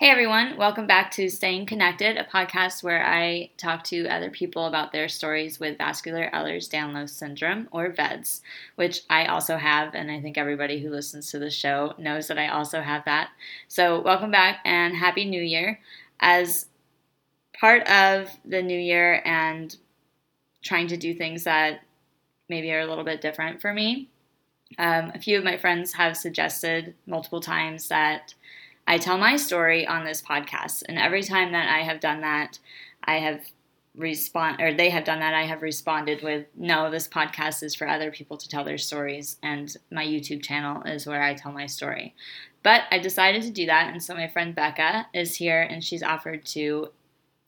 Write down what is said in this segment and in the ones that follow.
Hey everyone, welcome back to Staying Connected, a podcast where I talk to other people about their stories with vascular Ehlers Danlos syndrome, or VEDS, which I also have, and I think everybody who listens to the show knows that I also have that. So, welcome back and Happy New Year. As part of the new year and trying to do things that maybe are a little bit different for me, um, a few of my friends have suggested multiple times that I tell my story on this podcast. And every time that I have done that, I have respond or they have done that i have responded with no this podcast is for other people to tell their stories and my youtube channel is where i tell my story. But i decided to do that and so my friend becca is here and she's offered to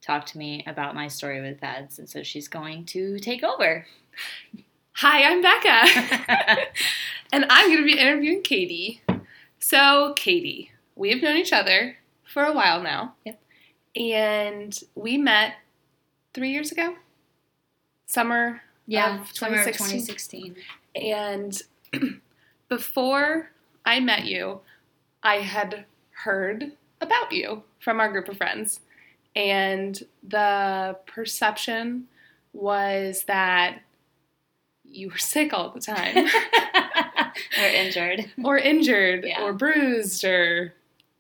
talk to me about my story with VEDS and so she's going to take over. Hi i'm becca. And i'm going to be interviewing katie. So katie we have known each other for a while now. Yep. And we met three years ago, summer yeah, of summer of 2016. 2016. And before I met you, I had heard about you from our group of friends. And the perception was that you were sick all the time, or injured. or injured, Yeah. or bruised, or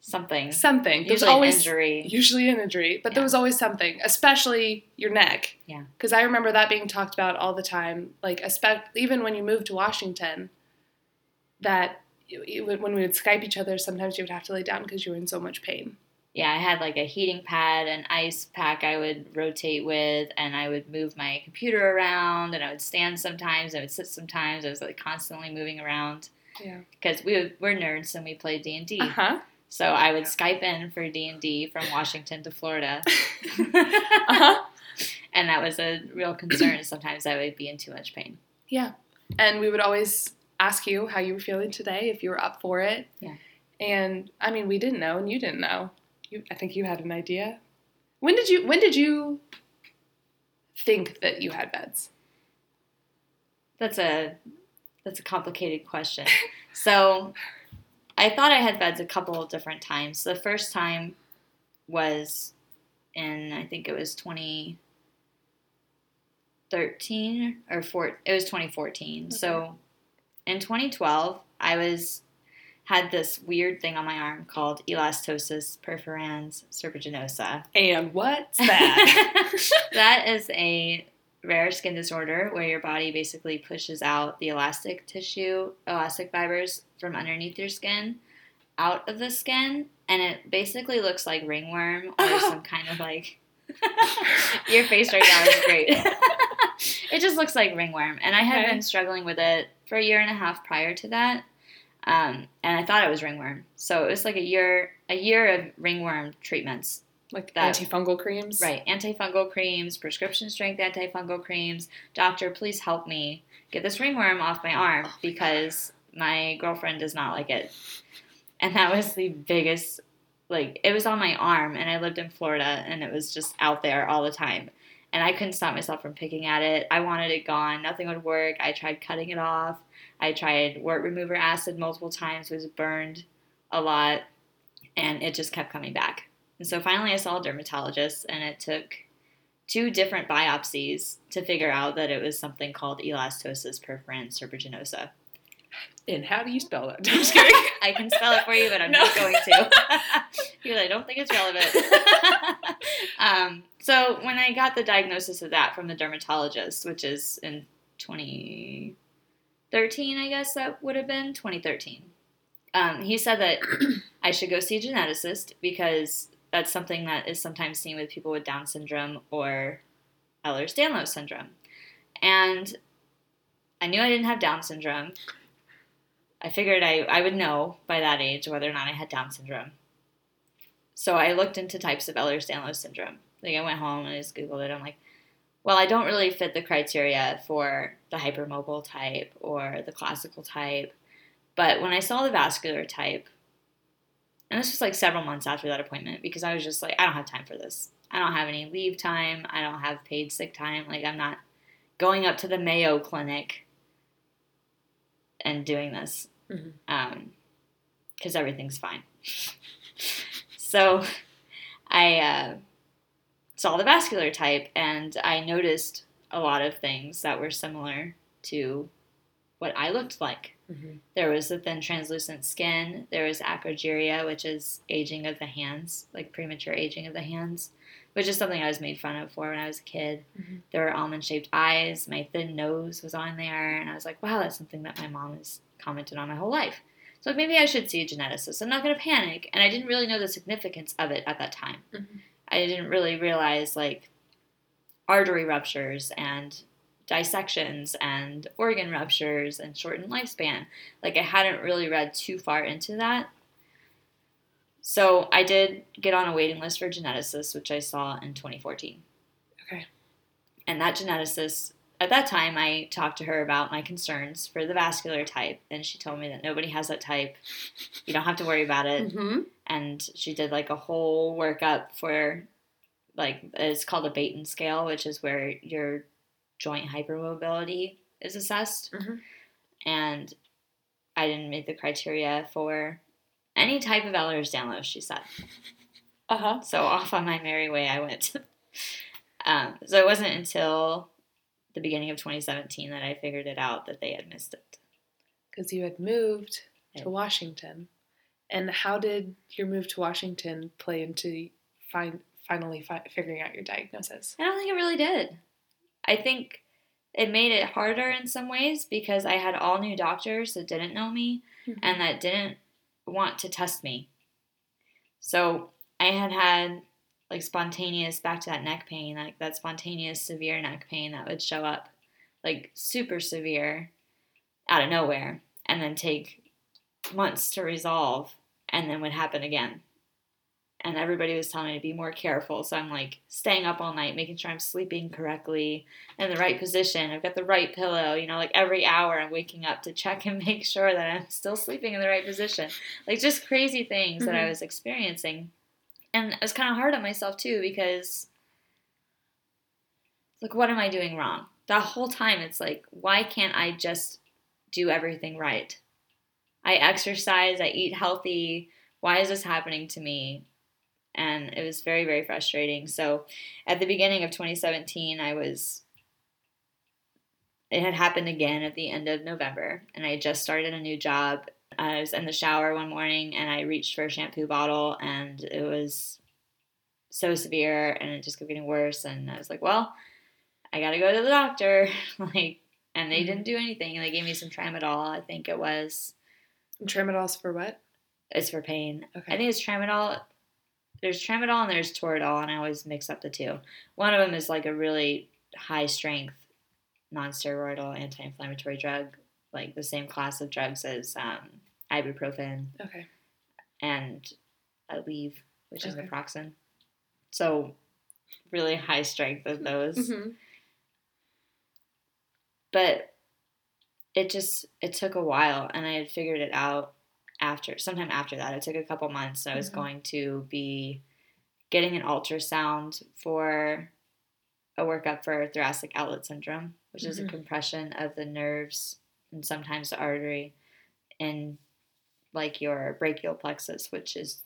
Something. something. There was Usually an always injury. usually an injury, but there was always something, especially your neck. Yeah. Because I remember that being talked about all the time. Like, even when you moved to Washington, that you- you would- when we would Skype each other, sometimes you would have to lay down because you were in so much pain. yeah, I had like a heating pad, an ice pack I would rotate with, and I would move my computer around, and I would stand sometimes, I would sit sometimes. I was like constantly moving around Yeah. because we would, we're nerds and we played D and D. Uh-huh. So I would Skype in for D and D from Washington to Florida, Uh huh. and that was a real concern. Sometimes I would be in too much pain. Yeah. And we would always ask you how you were feeling today, if you were up for it. Yeah. And I mean, we didn't know, and you didn't know. You, I think you had an idea. When did you? When did you think that you had VEDS? That's a that's a complicated question. so I thought I had VEDS a couple of different times. The first time was in I think it was 2013 or four, it was 2014. So in 2012 I was had this weird thing on my arm called elastosis perforans serpiginosa. And what's that? that is a rare skin disorder where your body basically pushes out the elastic tissue, elastic fibers from underneath your skin out of the skin, and it basically looks like ringworm or some kind of like. your face right now is great. it just looks like ringworm, and I had Okay. been struggling with it for a year and a half prior to that. Um, and I thought it was ringworm, so it was like a year, a year of ringworm treatments like That- antifungal creams? Right, antifungal creams, prescription strength antifungal creams. Doctor, please help me get this ringworm off my arm because my girlfriend does not like it. And that was the biggest, like, it was on my arm, and I lived in Florida, and it was just out there all the time. And I couldn't stop myself from picking at it. I wanted it gone. Nothing would work. I tried cutting it off. I tried wart remover acid multiple times, It was burned a lot, and it just kept coming back. And so finally, I saw a dermatologist, and it took two different biopsies to figure out that it was something called elastosis perforans serpiginosa. And how do you spell that? I'm just kidding. I can spell it for you, but I'm No. not going to because I don't think it's relevant. um, so when I got the diagnosis of that from the dermatologist, which is in 2013, I guess that would have been 2013. Um, he said that I should go see a geneticist because that's something that is sometimes seen with people with Down syndrome or Ehlers-Danlos syndrome. And I knew I didn't have Down syndrome. I figured I, I would know by that age whether or not I had Down syndrome. So I looked into types of Ehlers-Danlos syndrome. Like I went home and I just Googled it. I'm like, well, I don't really fit the criteria for the hypermobile type or the classical type. But when I saw the vascular type, and this was like several months after that appointment because I was just like, I don't have time for this. I don't have any leave time. I don't have paid sick time. Like I'm not going up to the Mayo Clinic and doing this because everything's fine. So I uh, saw the vascular type and I noticed a lot of things that were similar to what I looked like. Mhm. There was the thin translucent skin. There was acrogeria, which is aging of the hands, like premature aging of the hands, which is something I was made fun of for when I was a kid. Mhm. There were almond shaped eyes. My thin nose was on there. And I was like, wow, that's something that my mom has commented on my whole life. So maybe I should see a geneticist. I'm not going to panic. And I didn't really know the significance of it at that time. Mhm. I didn't really realize like artery ruptures and dissections and organ ruptures and shortened lifespan. Like I hadn't really read too far into that. So I did get on a waiting list for geneticists, which I saw in 2014. Okay. And that geneticist, at that time, I talked to her about my concerns for the vascular type, and she told me that nobody has that type. You don't have to worry about it Mm-hmm. and she did like a whole workup for like it's called a Beighton scale, which is where your joint hypermobility is assessed. Mhm. And I didn't meet the criteria for any type of Ehlers-Danlos, she said. Uh huh. So off on my merry way I went. um, so it wasn't until the beginning of 2017 that I figured it out that they had missed it. Because you had moved to Washington, and how did your move to Washington play into find finally fi- figuring out your diagnosis? I don't think it really did. I think it made it harder in some ways because I had all new doctors that didn't know me mm-hmm. and that didn't want to test me. So I had had like spontaneous back to that neck pain, like that spontaneous severe neck pain that would show up like super severe out of nowhere and then take months to resolve and then would happen again. And everybody was telling me to be more careful. So I'm like staying up all night, making sure I'm sleeping correctly in the right position. I've got the right pillow. You know, like every hour I'm waking up to check and make sure that I'm still sleeping in the right position. Like just crazy things that I Mhm. was experiencing. And I was kind of hard on myself too because, like, what am I doing wrong? The whole time it's like, why can't I just do everything right? I exercise, I eat healthy. Why is this happening to me? And it was very, very frustrating. So at the beginning of 2017, I was, it had happened again at the end of November, and I had just started a new job. I was in the shower one morning and I reached for a shampoo bottle, and it was so severe, and it just kept getting worse. And I was like, well, I gotta go to the doctor. like, and they Mhm. didn't do anything. They gave me some tramadol, I think it was. Tramadol's for what? It's for pain. Okay. I think it's tramadol. There's tramadol and there's Toradol, and I always mix up the two. One of them is like a really high strength, non-steroidal anti-inflammatory drug, like the same class of drugs as um, ibuprofen Okay. and Aleve, which is Okay. naproxen. So, really high strength of those. hmm but it just it took a while and i had figured it out after sometime after that it took a couple months i was Mhm. going to be getting an ultrasound for a workup for thoracic outlet syndrome which is a Mhm. compression of the nerves and sometimes the artery in like your brachial plexus which is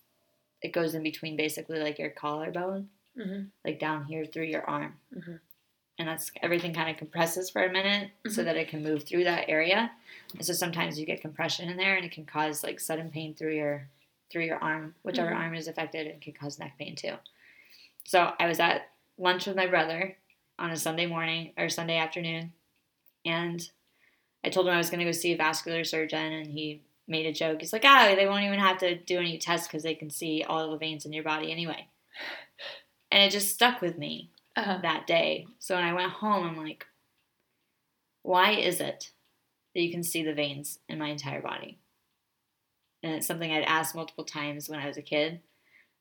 it goes in between basically like your collarbone hmm like down here through your arm. Mhm. And that's everything kind of compresses for a minute so Mhm. that it can move through that area. And so sometimes you get compression in there and it can cause like sudden pain through your through your arm, whichever Mhm. arm is affected, and can cause neck pain too. So I was at lunch with my brother on a Sunday morning or Sunday afternoon, and I told him I was going to go see a vascular surgeon, and he made a joke. He's like, "Ah, they won't even have to do any tests because they can see all the veins in your body anyway." And it just stuck with me Uh-huh. that day. So when I went home, I'm like, why is it that you can see the veins in my entire body? And it's something I'd asked multiple times when I was a kid.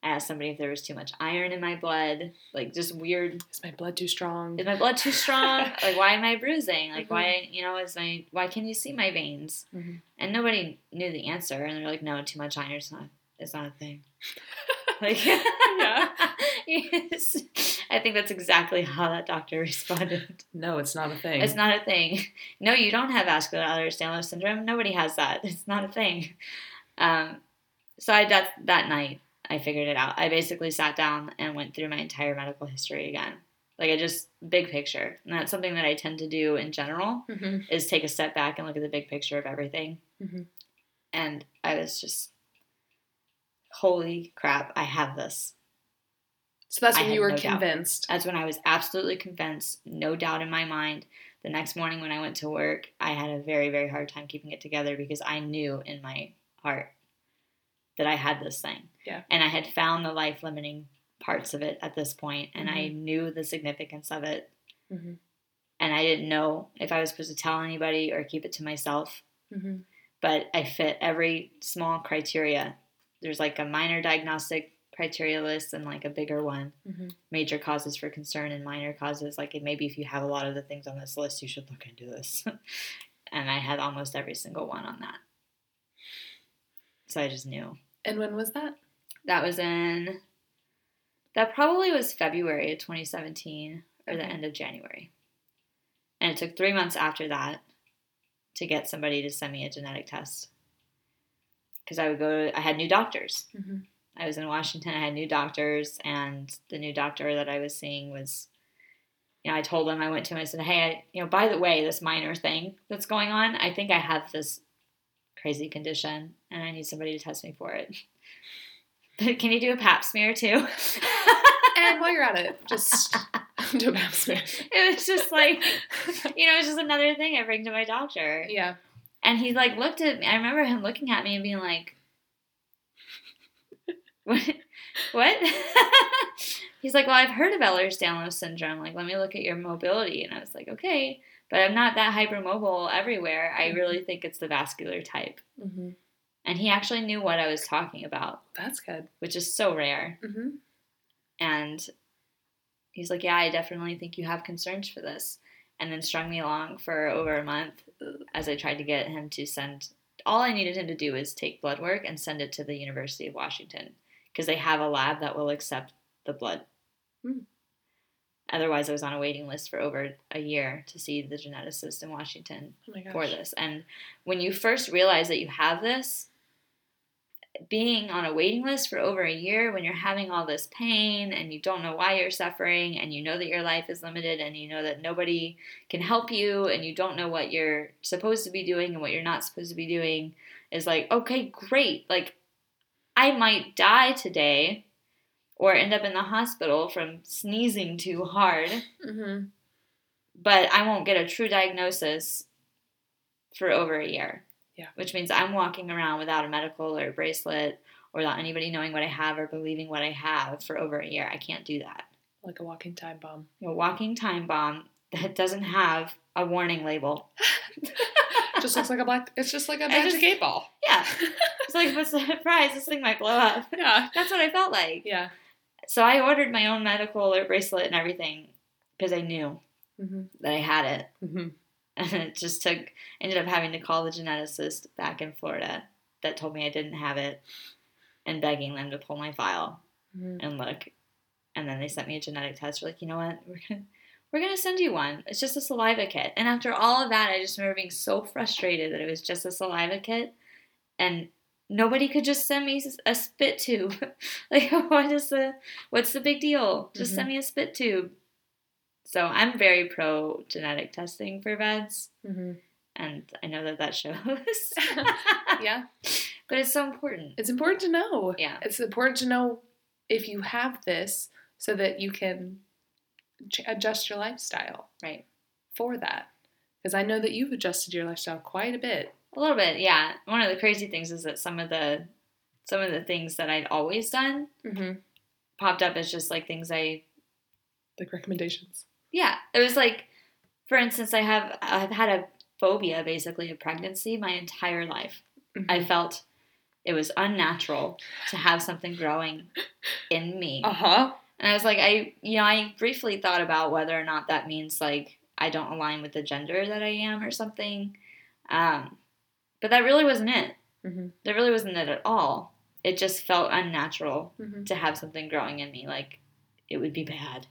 I asked somebody if there was too much iron in my blood, like just weird. Is my blood too strong? Is my blood too strong? like why am I bruising? Like Mhm. why you know is my why can you see my veins? Mhm. And nobody knew the answer, and they're like, no, too much iron is not it's not a thing. Like, Yeah. yes. I think that's exactly how that doctor responded. No, it's not a thing. It's not a thing. No, you don't have vascular Ehlers-Danlos syndrome. Nobody has that. It's not a thing. Um, so I that that night I figured it out. I basically sat down and went through my entire medical history again. Like I just big picture. And that's something that I tend to do in general Mm-hmm. is take a step back and look at the big picture of everything. Mhm. And I was just holy crap, I have this. So that's when you were no doubt. convinced. That's when I was absolutely convinced, no doubt in my mind. The next morning when I went to work, I had a very, very hard time keeping it together because I knew in my heart that I had this thing. Yeah. And I had found the life limiting parts of it at this point, and I Mm-hmm. knew the significance of it. Mhm. And I didn't know if I was supposed to tell anybody or keep it to myself, Mm-hmm. but I fit every small criteria. There's like a minor diagnostic criteria list and like a bigger one Mm-hmm. major causes for concern and minor causes. Like maybe if you have a lot of the things on this list, you should look into this. and I had almost every single one on that. So I just knew. And when was that? That was in, that probably was February of 2017 or the end of January. And it took three months after that to get somebody to send me a genetic test. Because I would go, to, I had new doctors. Mm-hmm. I was in Washington. I had new doctors, and the new doctor that I was seeing was, you know, I told him I went to him. I said, "Hey, I, you know, by the way, this minor thing that's going on, I think I have this crazy condition, and I need somebody to test me for it. But can you do a Pap smear too?" And while you're at it, just do a pap smear. it was just like, you know, it's just another thing I bring to my doctor. yeah. And he like looked at me. I remember him looking at me and being like, "What? What?" He's like, "Well, I've heard of Ehlers-Danlos syndrome. Like, let me look at your mobility." And I was like, "Okay, but I'm not that hypermobile everywhere. I really think it's the vascular type." Mm-hmm. And he actually knew what I was talking about, That's good. which is so rare. Mm-hmm. And he's like, Yeah, I definitely think you have concerns for this. And then strung me along for over a month as I tried to get him to send. All I needed him to do is take blood work and send it to the University of Washington because they have a lab that will accept the blood. Hmm. Otherwise, I was on a waiting list for over a year to see the geneticist in Washington Oh for this. And when you first realize that you have this, being on a waiting list for over a year when you're having all this pain and you don't know why you're suffering and you know that your life is limited and you know that nobody can help you and you don't know what you're supposed to be doing and what you're not supposed to be doing is like, okay, great. Like, I might die today or end up in the hospital from sneezing too hard Mm-hmm. but I won't get a true diagnosis for over a year. Yeah. Which means I'm walking around without a MedicAlert a bracelet or without anybody knowing what I have or believing what I have for over a year. I can't do that. Like a walking time bomb. A walking time bomb that doesn't have a warning label. just looks like a black. It's just like a magic just- eight ball. Yeah. It's like, what's the surprise? This thing might blow up. Yeah. That's what I felt like. Yeah. So I ordered my own MedicAlert bracelet and everything because I knew Mm-hmm. that I had it. Mm-hmm. and it just took ended up having to call the geneticist back in Florida that told me I didn't have it and begging them to pull my file Mm-hmm. and look and then they sent me a genetic test we're like you know what we're gonna we're gonna send you one it's just a saliva kit and after all of that I just remember being so frustrated that it was just a saliva kit and nobody could just send me a spit tube like what is the what's the big deal just Mhm. send me a spit tube so I'm very pro genetic testing for VEDS Mm-hmm. and I know that that shows. Yeah. but it's so important. It's important to know. Yeah. It's important to know if you have this so that you can adjust your lifestyle Right. for that. Because I know that you've adjusted your lifestyle quite a bit. A little bit, yeah. One of the crazy things is that some of the some of the things that I'd always done Mm-hmm. popped up as just like things I Like recommendations. yeah. It was like for instance, I have I've had a phobia basically of pregnancy my entire life. Mhm. I felt it was unnatural to have something growing in me. Uh huh. And I was like, I, you know, I briefly thought about whether or not that means like I don't align with the gender that I am or something. Um, but that really wasn't it. Mm-hmm. That really wasn't it at all. It just felt unnatural Mm-hmm. to have something growing in me. Like it would be bad.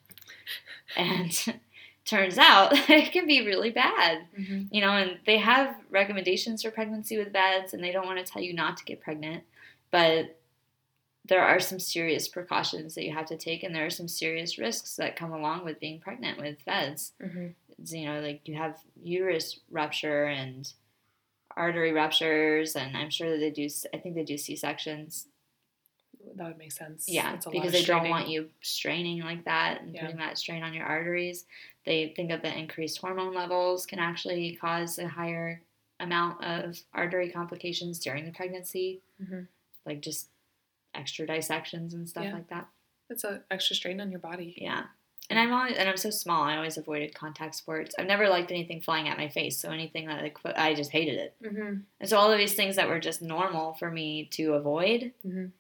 And turns out it can be really bad. Mm-hmm. You know, and they have recommendations for pregnancy with VEDS, and they don't want to tell you not to get pregnant. But there are some serious precautions that you have to take, and there are some serious risks that come along with being pregnant with VEDS. Mm-hmm. You know, like you have uterus rupture and artery ruptures, and I'm sure that they do. I think they do C sections. That would make sense. Yeah, a because they don't want you straining like that and Yeah. putting that strain on your arteries. They think that the increased hormone levels can actually cause a higher amount of artery complications during the pregnancy, Mhm. like just extra dissections and stuff Yeah. like that. It's an extra strain on your body. Yeah. And I'm always, and I'm so small. I always avoided contact sports. I've never liked anything flying at my face. So anything that like I just hated it. Mm-hmm. And so all of these things that were just normal for me to avoid Mhm.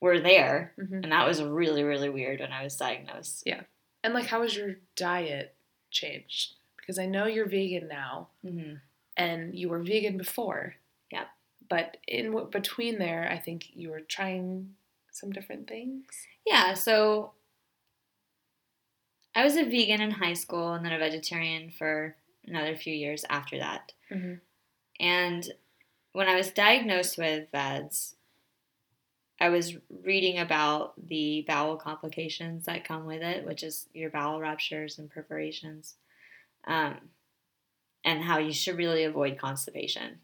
were there, Mm-hmm. and that was really really weird when I was diagnosed. Yeah. And like, how has your diet changed? Because I know you're vegan now, hmm and you were vegan before. Yeah. But in between there, I think you were trying some different things. Yeah. So I was a vegan in high school, and then a vegetarian for another few years after that. Mm-hmm. And when I was diagnosed with VEDS, I was reading about the bowel complications that come with it, which is your bowel ruptures and perforations, um, and how you should really avoid constipation.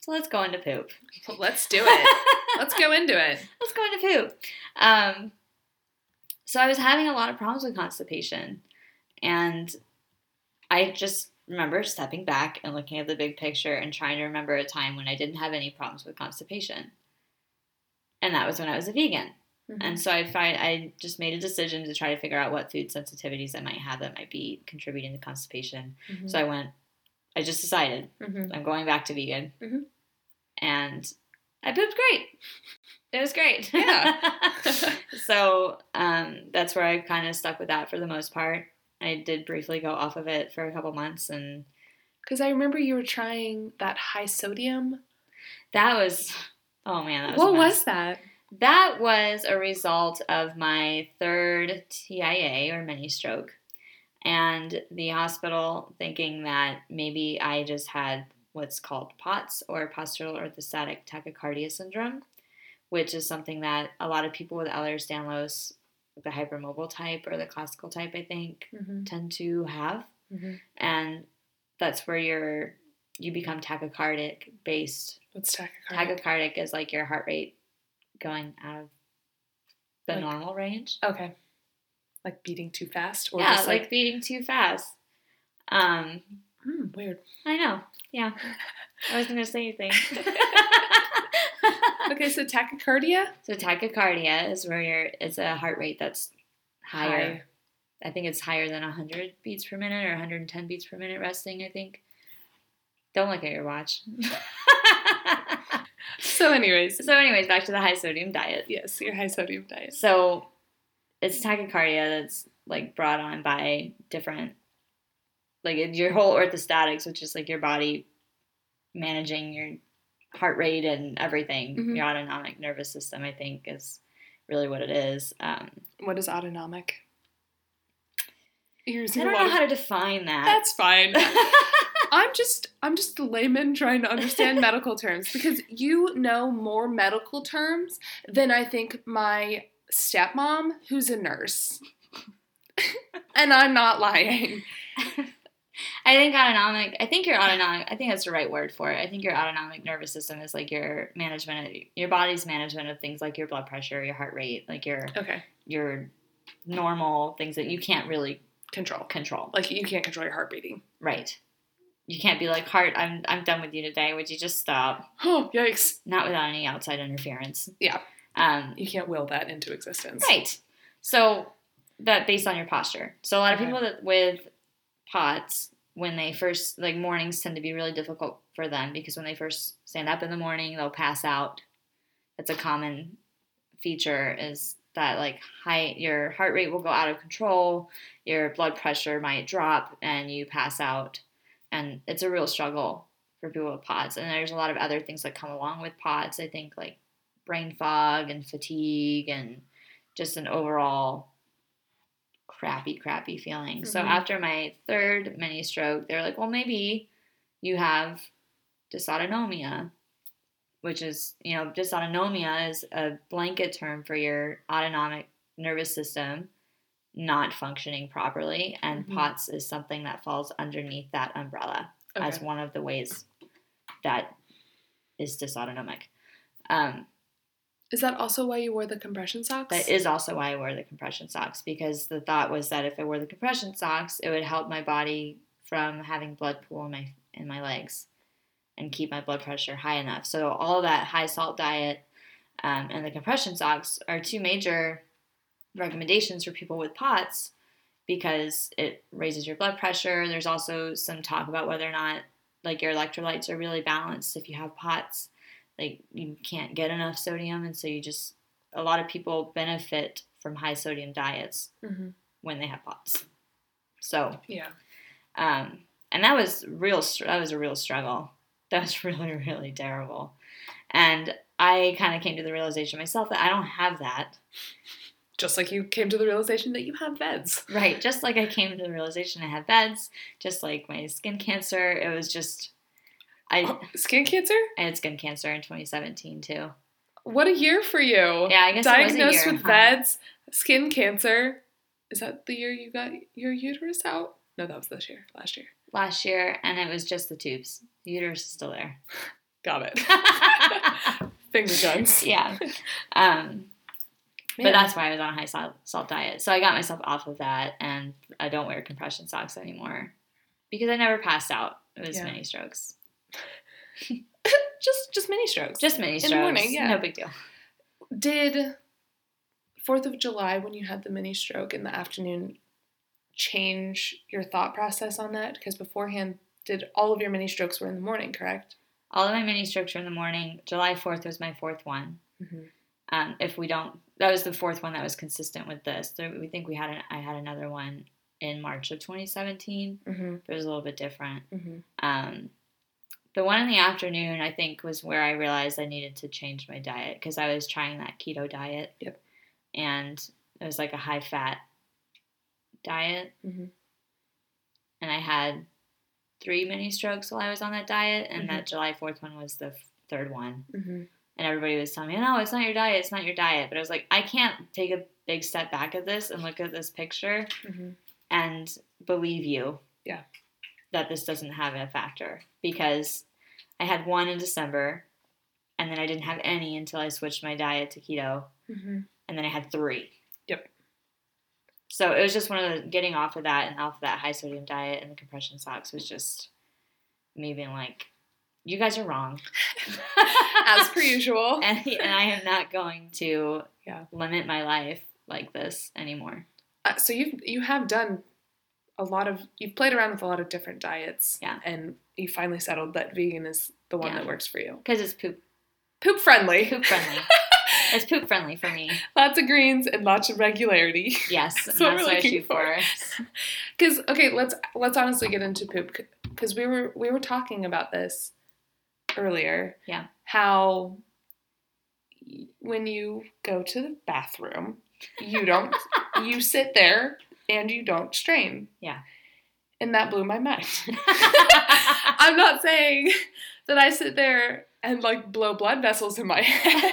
So let's go into poop. Let's do it. let's go into it. let's go into poop. Um, so I was having a lot of problems with constipation, and I just remember stepping back and looking at the big picture and trying to remember a time when I didn't have any problems with constipation, and that was when I was a vegan. Mm-hmm. And so I find I just made a decision to try to figure out what food sensitivities I might have that might be contributing to constipation. Mhm. So I went. I just decided Mhm. I'm going back to vegan. Mhm. And I pooped great. It was great. Yeah. so um, that's where I kind of stuck with that for the most part. I did briefly go off of it for a couple months, and Because I remember you were trying that high sodium. that was oh man, that was What was that? That was a result of my third TIA or mini stroke, and the hospital thinking that maybe I just had what's called POTS or postural orthostatic tachycardia syndrome, which is something that a lot of people with Ehlers-Danlos, the hypermobile type or the classical type, I think, Mm-hmm. tend to have, Mm-hmm. and that's where you're you become tachycardic based What's tachycardia? Tachycardic is like your heart rate going out of the Like- normal range. okay. Like beating too fast, or yeah, just like, like, beating too fast. Um, hmm, weird. I know. Yeah, I wasn't gonna say anything. Okay, so tachycardia. so tachycardia is where you're. It's a heart rate that's higher. High. I think it's higher than 100 beats per minute or 110 beats per minute resting. I think. Don't look at your watch. So, anyways, so, anyways, back to the high sodium diet. yes, your high sodium diet. So it's tachycardia that's like brought on by different, like your whole orthostatics, which is like your body managing your heart rate and everything. Mhm. Your autonomic nervous system, I think, is really what it is. Um, What is autonomic? You're I don't know of- how to define that. That's fine. I'm just I'm just a layman trying to understand medical terms because you know more medical terms than I think my stepmom who's a nurse. and I'm not lying. I think autonomic. I think your autonomic. I think that's the right word for it. I think your autonomic nervous system is like your management, of, your body's management of things like your blood pressure, your heart rate, like your Okay. your normal things that you can't really Control. control. Like you can't control your heart beating. Right. You can't be like, heart, I'm I'm done with you today. Would you just stop? Oh, yikes. Not without any outside interference. Yeah. Um, You can't will that into existence. right. So that based on your posture. So a lot of people that with POTS, when they first like mornings tend to be really difficult for them because when they first stand up in the morning, they'll pass out. That's a common feature is that like high your heart rate will go out of control, your blood pressure might drop and you pass out. And it's a real struggle for people with POTS. And there's a lot of other things that come along with POTS. I think like brain fog and fatigue and just an overall crappy, crappy feeling. So Mhm. after my third mini stroke, they're like, well, maybe you have dysautonomia, which is, you know, dysautonomia is a blanket term for your autonomic nervous system not functioning properly, and Mhm. POTS is something that falls underneath that umbrella as one of the ways that is dysautonomic. Um, Is that also why you wore the compression socks? that is also why I wore the compression socks because the thought was that if I wore the compression socks, it would help my body from having blood pool in my in my legs and keep my blood pressure high enough. So all that high salt diet um, and the compression socks are two major recommendations for people with POTS because it raises your blood pressure. There's also some talk about whether or not like your electrolytes are really balanced if you have POTS. Like you can't get enough sodium and so you just a lot of people benefit from high sodium diets Mhm. when they have POTS. So, Yeah. um, and that was real. That was a real struggle. That was really, really terrible. And I kind of came to the realization myself that I don't have that. Just like you came to the realization that you have VEDS. Right. Just like I came to the realization I have VEDS, just like my skin cancer. It was just, I, Oh, skin cancer? I had skin cancer in 2017 too. What a year for you. Yeah, I guess it was a Diagnosed year, with huh? VEDS, skin cancer. Is that the year you got your uterus out? No, that was this year. Last year. last year, and it was just the tubes. The uterus is still there. Got it. Finger guns. yeah. Um, Man. But that's why I was on a high salt, salt diet. So I got myself off of that, and I don't wear compression socks anymore because I never passed out. It was Yeah. mini strokes, just just mini strokes. just mini strokes. In the morning, yeah. no big deal. Did Fourth of July when you had the mini stroke in the afternoon change your thought process on that? Because beforehand, did all of your mini strokes were in the morning, correct? All of my mini strokes were in the morning. July fourth was my fourth one. Mm-hmm. Um, if we don't, that was the fourth one that was consistent with this. There, we think we had an, I had another one in March of 2017. Mm-hmm. But it was a little bit different. Mm-hmm. Um, the one in the afternoon, I think, was where I realized I needed to change my diet because I was trying that keto diet. Yep. And it was like a high fat diet. Mhm. And I had three mini strokes while I was on that diet. And Mhm. that July 4th one was the third one. Mm-hmm. And everybody was telling me, no, it's not your diet. It's not your diet. But I was like, I can't take a big step back at this and look at this picture Mm-hmm. and believe you Yeah. that this doesn't have a factor because I had one in December and then I didn't have any until I switched my diet to keto Mm-hmm. and then I had three. Yep. So it was just one of the getting off of that and off of that high sodium diet and the compression socks was just me being like, you guys are wrong. As per usual. and, and I am not going to Yeah. limit my life like this anymore. Uh, so you've you have done a lot of you've played around with a lot of different diets. Yeah. And you finally settled that vegan is the one Yeah. that works for you. Because it's poop Poop friendly. poop friendly. it's poop friendly for me. lots of greens and lots of regularity. Yes, That's what that's we're looking for. Because okay, let's let's honestly get into poop because we were we were talking about this earlier. Yeah. How when you go to the bathroom, you don't you sit there and you don't strain. Yeah. And that blew my mind. I'm not saying that I sit there and like blow blood vessels in my head.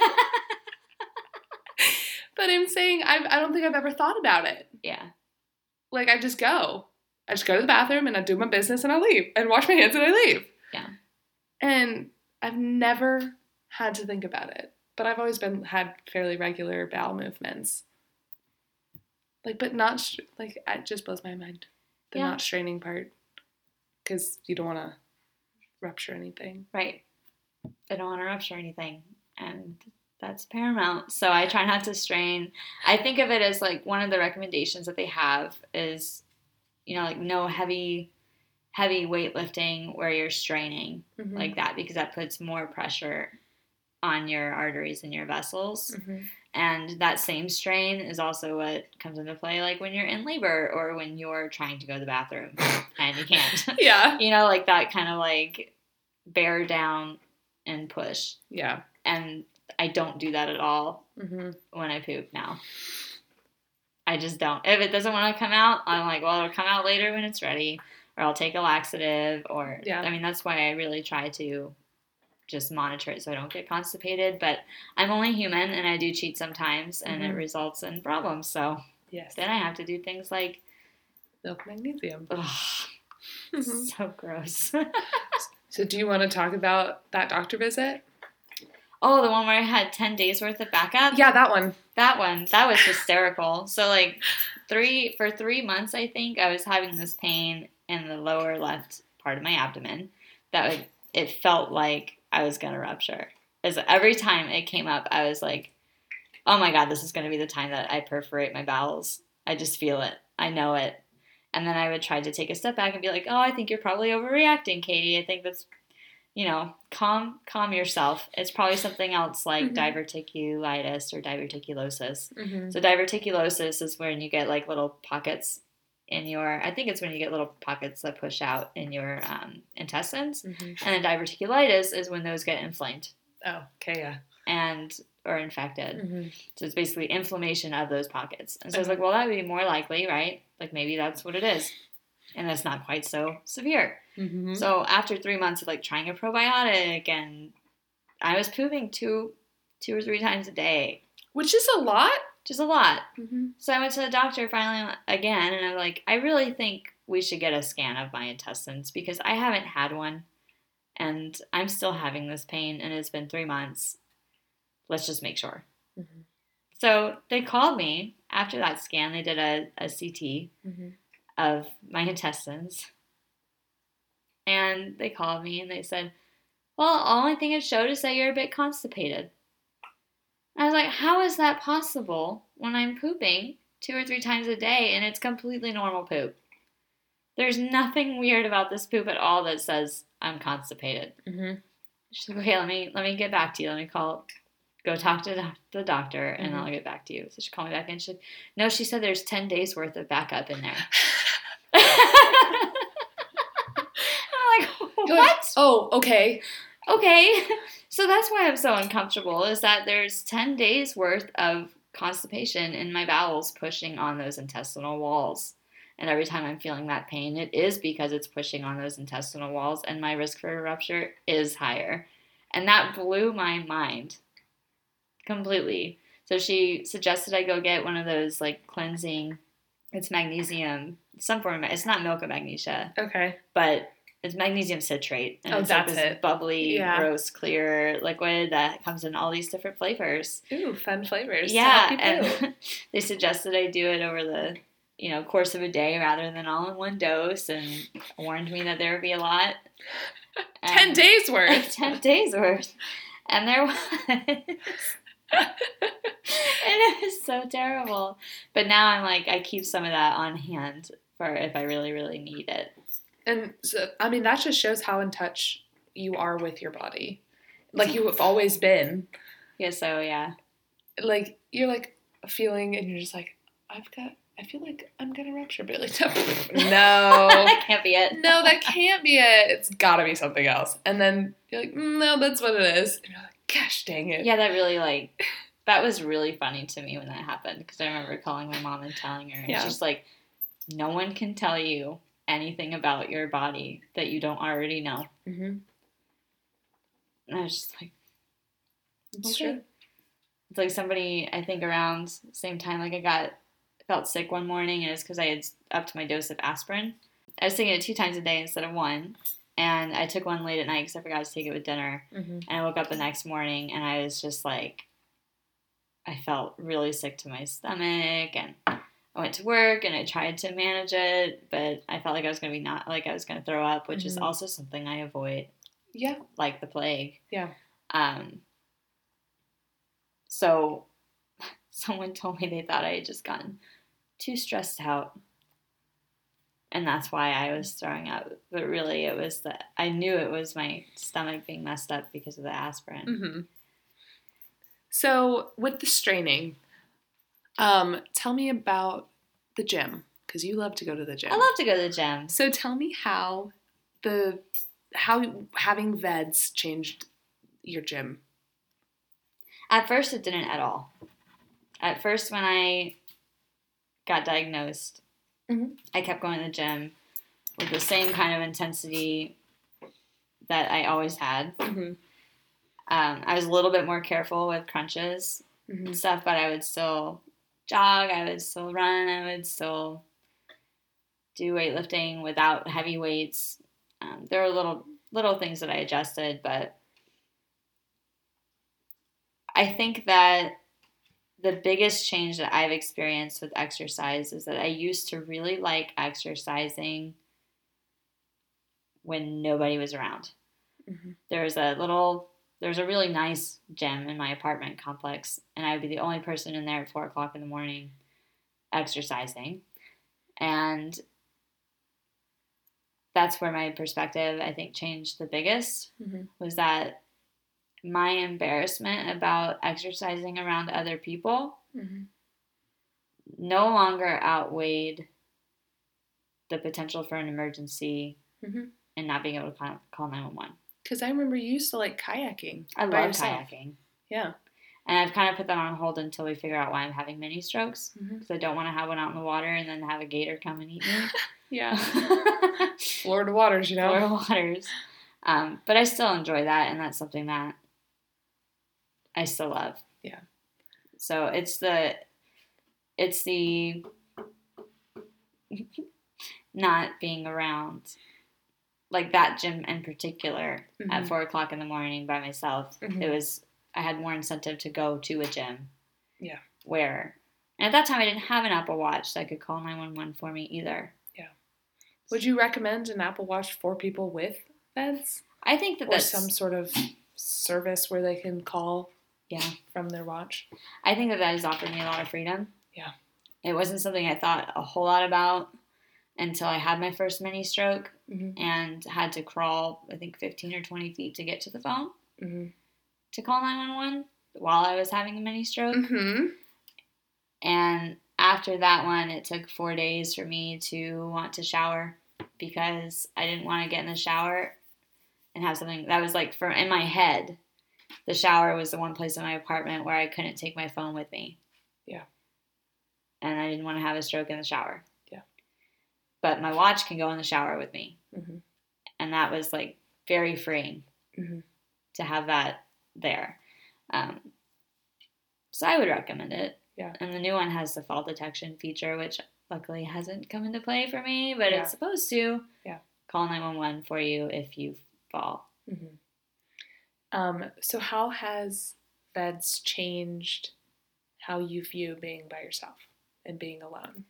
but I'm saying I I don't think I've ever thought about it yeah, like I just go. I just go to the bathroom and I do my business and I leave and wash my hands and I leave. Yeah. And I've never had to think about it, but I've always been had fairly regular bowel movements. Like, but not like it just blows my mind the Yeah. not straining part because you don't want to rupture anything. right. I don't want to rupture anything, and that's paramount. So I try not to strain. I think of it as like one of the recommendations that they have is, you know, like no heavy, heavy weightlifting where you're straining Mm-hmm. like that because that puts more pressure on your arteries and your vessels. Mhm. And that same strain is also what comes into play like when you're in labor or when you're trying to go to the bathroom and you can't. yeah, you know, like that kind of like bear down and push. yeah. And I don't do that at all hmm when I poop now. I just don't. If it doesn't want to come out, I'm like, well, it'll come out later when it's ready, or I'll take a laxative, or Yeah. I mean, that's why I really try to just monitor it so I don't get constipated. But I'm only human and I do cheat sometimes and it Mhm. results in problems. So Yes. then I have to do things like, Milk magnesium. ugh, so gross. So, do you want to talk about that doctor visit? oh, the one where I had 10 days worth of backup? Yeah, that one. That one, that was hysterical. So like three for three months, I think I was having this pain in the lower left part of my abdomen. That would it felt like I was gonna rupture. As every time it came up, I was like, "Oh my god, this is gonna be the time that I perforate my bowels." I just feel it. I know it. And then I would try to take a step back and be like, "Oh, I think you're probably overreacting, Katie. I think that's." You know, calm calm yourself. It's probably something else like Mhm. diverticulitis or diverticulosis. Mm-hmm. So diverticulosis is when you get like little pockets in your. I think it's when you get little pockets that push out in your um, intestines, Mm-hmm. and then diverticulitis is when those get inflamed Oh, okay, yeah. and or infected. Mm-hmm. So it's basically inflammation of those pockets. And so I was like, well, that would be more likely, right? Like maybe that's what it is, and that's not quite so severe. Mm-hmm. So after three months of like trying a probiotic, and I was pooping two, two or three times a day, Which is a lot. Just a lot. Mm-hmm. So I went to the doctor finally again, and I'm like, I really think we should get a scan of my intestines because I haven't had one, and I'm still having this pain, and it's been three months. Let's just make sure. Mhm. So they called me after that scan. They did a, a CT Mm-hmm. of my intestines, and they called me and they said, "Well, the only thing it showed is that you're a bit constipated." I was like, "How is that possible when I'm pooping two or three times a day and it's completely normal poop?" There's nothing weird about this poop at all that says I'm constipated. Mm-hmm. She's like, okay, let me let me get back to you. Let me call, go talk to the doctor, and Mhm. I'll get back to you. So she called me back, and she, said, no, she said there's ten days worth of backup in there. I'm like, what? like, oh, okay. Okay. So that's why I'm so uncomfortable. Is that there's ten days worth of constipation in my bowels pushing on those intestinal walls. And every time I'm feeling that pain, it is because it's pushing on those intestinal walls, and my risk for a rupture is higher. And that blew my mind completely. So she suggested I go get one of those like cleansing, it's magnesium, some form of, it's not milk of magnesia, Okay. but it's magnesium citrate. And Oh, it's like this it. bubbly, Yeah. gross, clear liquid that comes in all these different flavors Ooh, fun flavors. yeah, help you poo. and they suggested I do it over the you know course of a day rather than all in one dose, and warned me that there would be a lot. Ten days worth. ten days worth, and there was. and it was so terrible. But now I'm like, I keep some of that on hand for if I really, really need it. And so, I mean, that just shows how in touch you are with your body. Like you have always been. Yeah, so yeah. Like you're like feeling, and you're just like, I've got. I feel like I'm gonna rupture, but like, no, that can't be it. no, that can't be it. It's gotta be something else. And then you're like, "Mm, no, that's what it is. And you're like, gosh dang it. Yeah, that really like that was really funny to me when that happened because I remember calling my mom and telling her. Yeah. she's like no one can tell you anything about your body that you don't already know. Mm-hmm. And I was just like, It's okay. true. It's like somebody I think around the same time like I got felt sick one morning and it's because I had upped my dose of aspirin. I was taking it two times a day instead of one. And I took one late at night because I forgot to take it with dinner. Mm-hmm. And I woke up the next morning and I was just like, I felt really sick to my stomach. And I went to work and I tried to manage it, but I felt like I was going to be not, like I was going to throw up, which is Mhm. also something I avoid Yeah. like the plague. Yeah. Um, so someone told me they thought I had just gotten too stressed out. And that's why I was throwing up. But really, it was that I knew it was my stomach being messed up because of the aspirin. Mm-hmm. So with the straining, um, tell me about the gym because you love to go to the gym. I love to go to the gym. So tell me how the how having VEDS changed your gym. At first, it didn't at all. At first, when I got diagnosed, Mhm. I kept going to the gym with the same kind of intensity that I always had. Mm-hmm. Um, I was a little bit more careful with crunches Mhm. and stuff, but I would still jog, I would still run, I would still do weightlifting without heavy weights. Um, there were little little things that I adjusted, but I think that the biggest change that I've experienced with exercise is that I used to really like exercising when nobody was around. Mhm. was a little, there's a really nice gym in my apartment complex, and I would be the only person in there at four o'clock in the morning exercising. And that's where my perspective, I think, changed the biggest Mhm. was that my embarrassment about exercising around other people Mhm. no longer outweighed the potential for an emergency Mhm. and not being able to call, call 911. Because I remember you used to like kayaking. I love yourself. kayaking. Yeah. And I've kind of put that on hold until we figure out why I'm having mini strokes. Because I don't want to have one out in the water and then have a gator come and eat me. Yeah. Florida waters, you know. Florida waters. Um, but I still enjoy that, and that's something that I still love. Yeah. So it's the, it's the not being around, like that gym in particular at Mhm. four o'clock in the morning by myself. Mhm. It was I had more incentive to go to a gym. Yeah. Where, and at that time I didn't have an Apple Watch that could call nine one one for me either. Yeah. Would you recommend an Apple Watch for people with VEDS? I think that Or that's some sort of service where they can call yeah. from their watch? I think that that has offered me a lot of freedom. Yeah. It wasn't something I thought a whole lot about until I had my first mini stroke Mm-hmm. and had to crawl, I think, 15 or 20 feet to get to the phone Mm-hmm. to call 911 while I was having a mini stroke. Mm-hmm. And after that one, it took four days for me to want to shower because I didn't want to get in the shower and have something that was like for in my head. The shower was the one place in my apartment where I couldn't take my phone with me. Yeah. And I didn't want to have a stroke in the shower. But my watch can go in the shower with me. Mhm. And that was like very freeing Mhm. to have that there. Um, so I would recommend it. Yeah. And the new one has the fall detection feature, which luckily hasn't come into play for me, but Yeah. it's supposed to. Yeah. Call 911 for you if you fall. Mm-hmm. Um, so how has VEDS changed how you view being by yourself and being alone?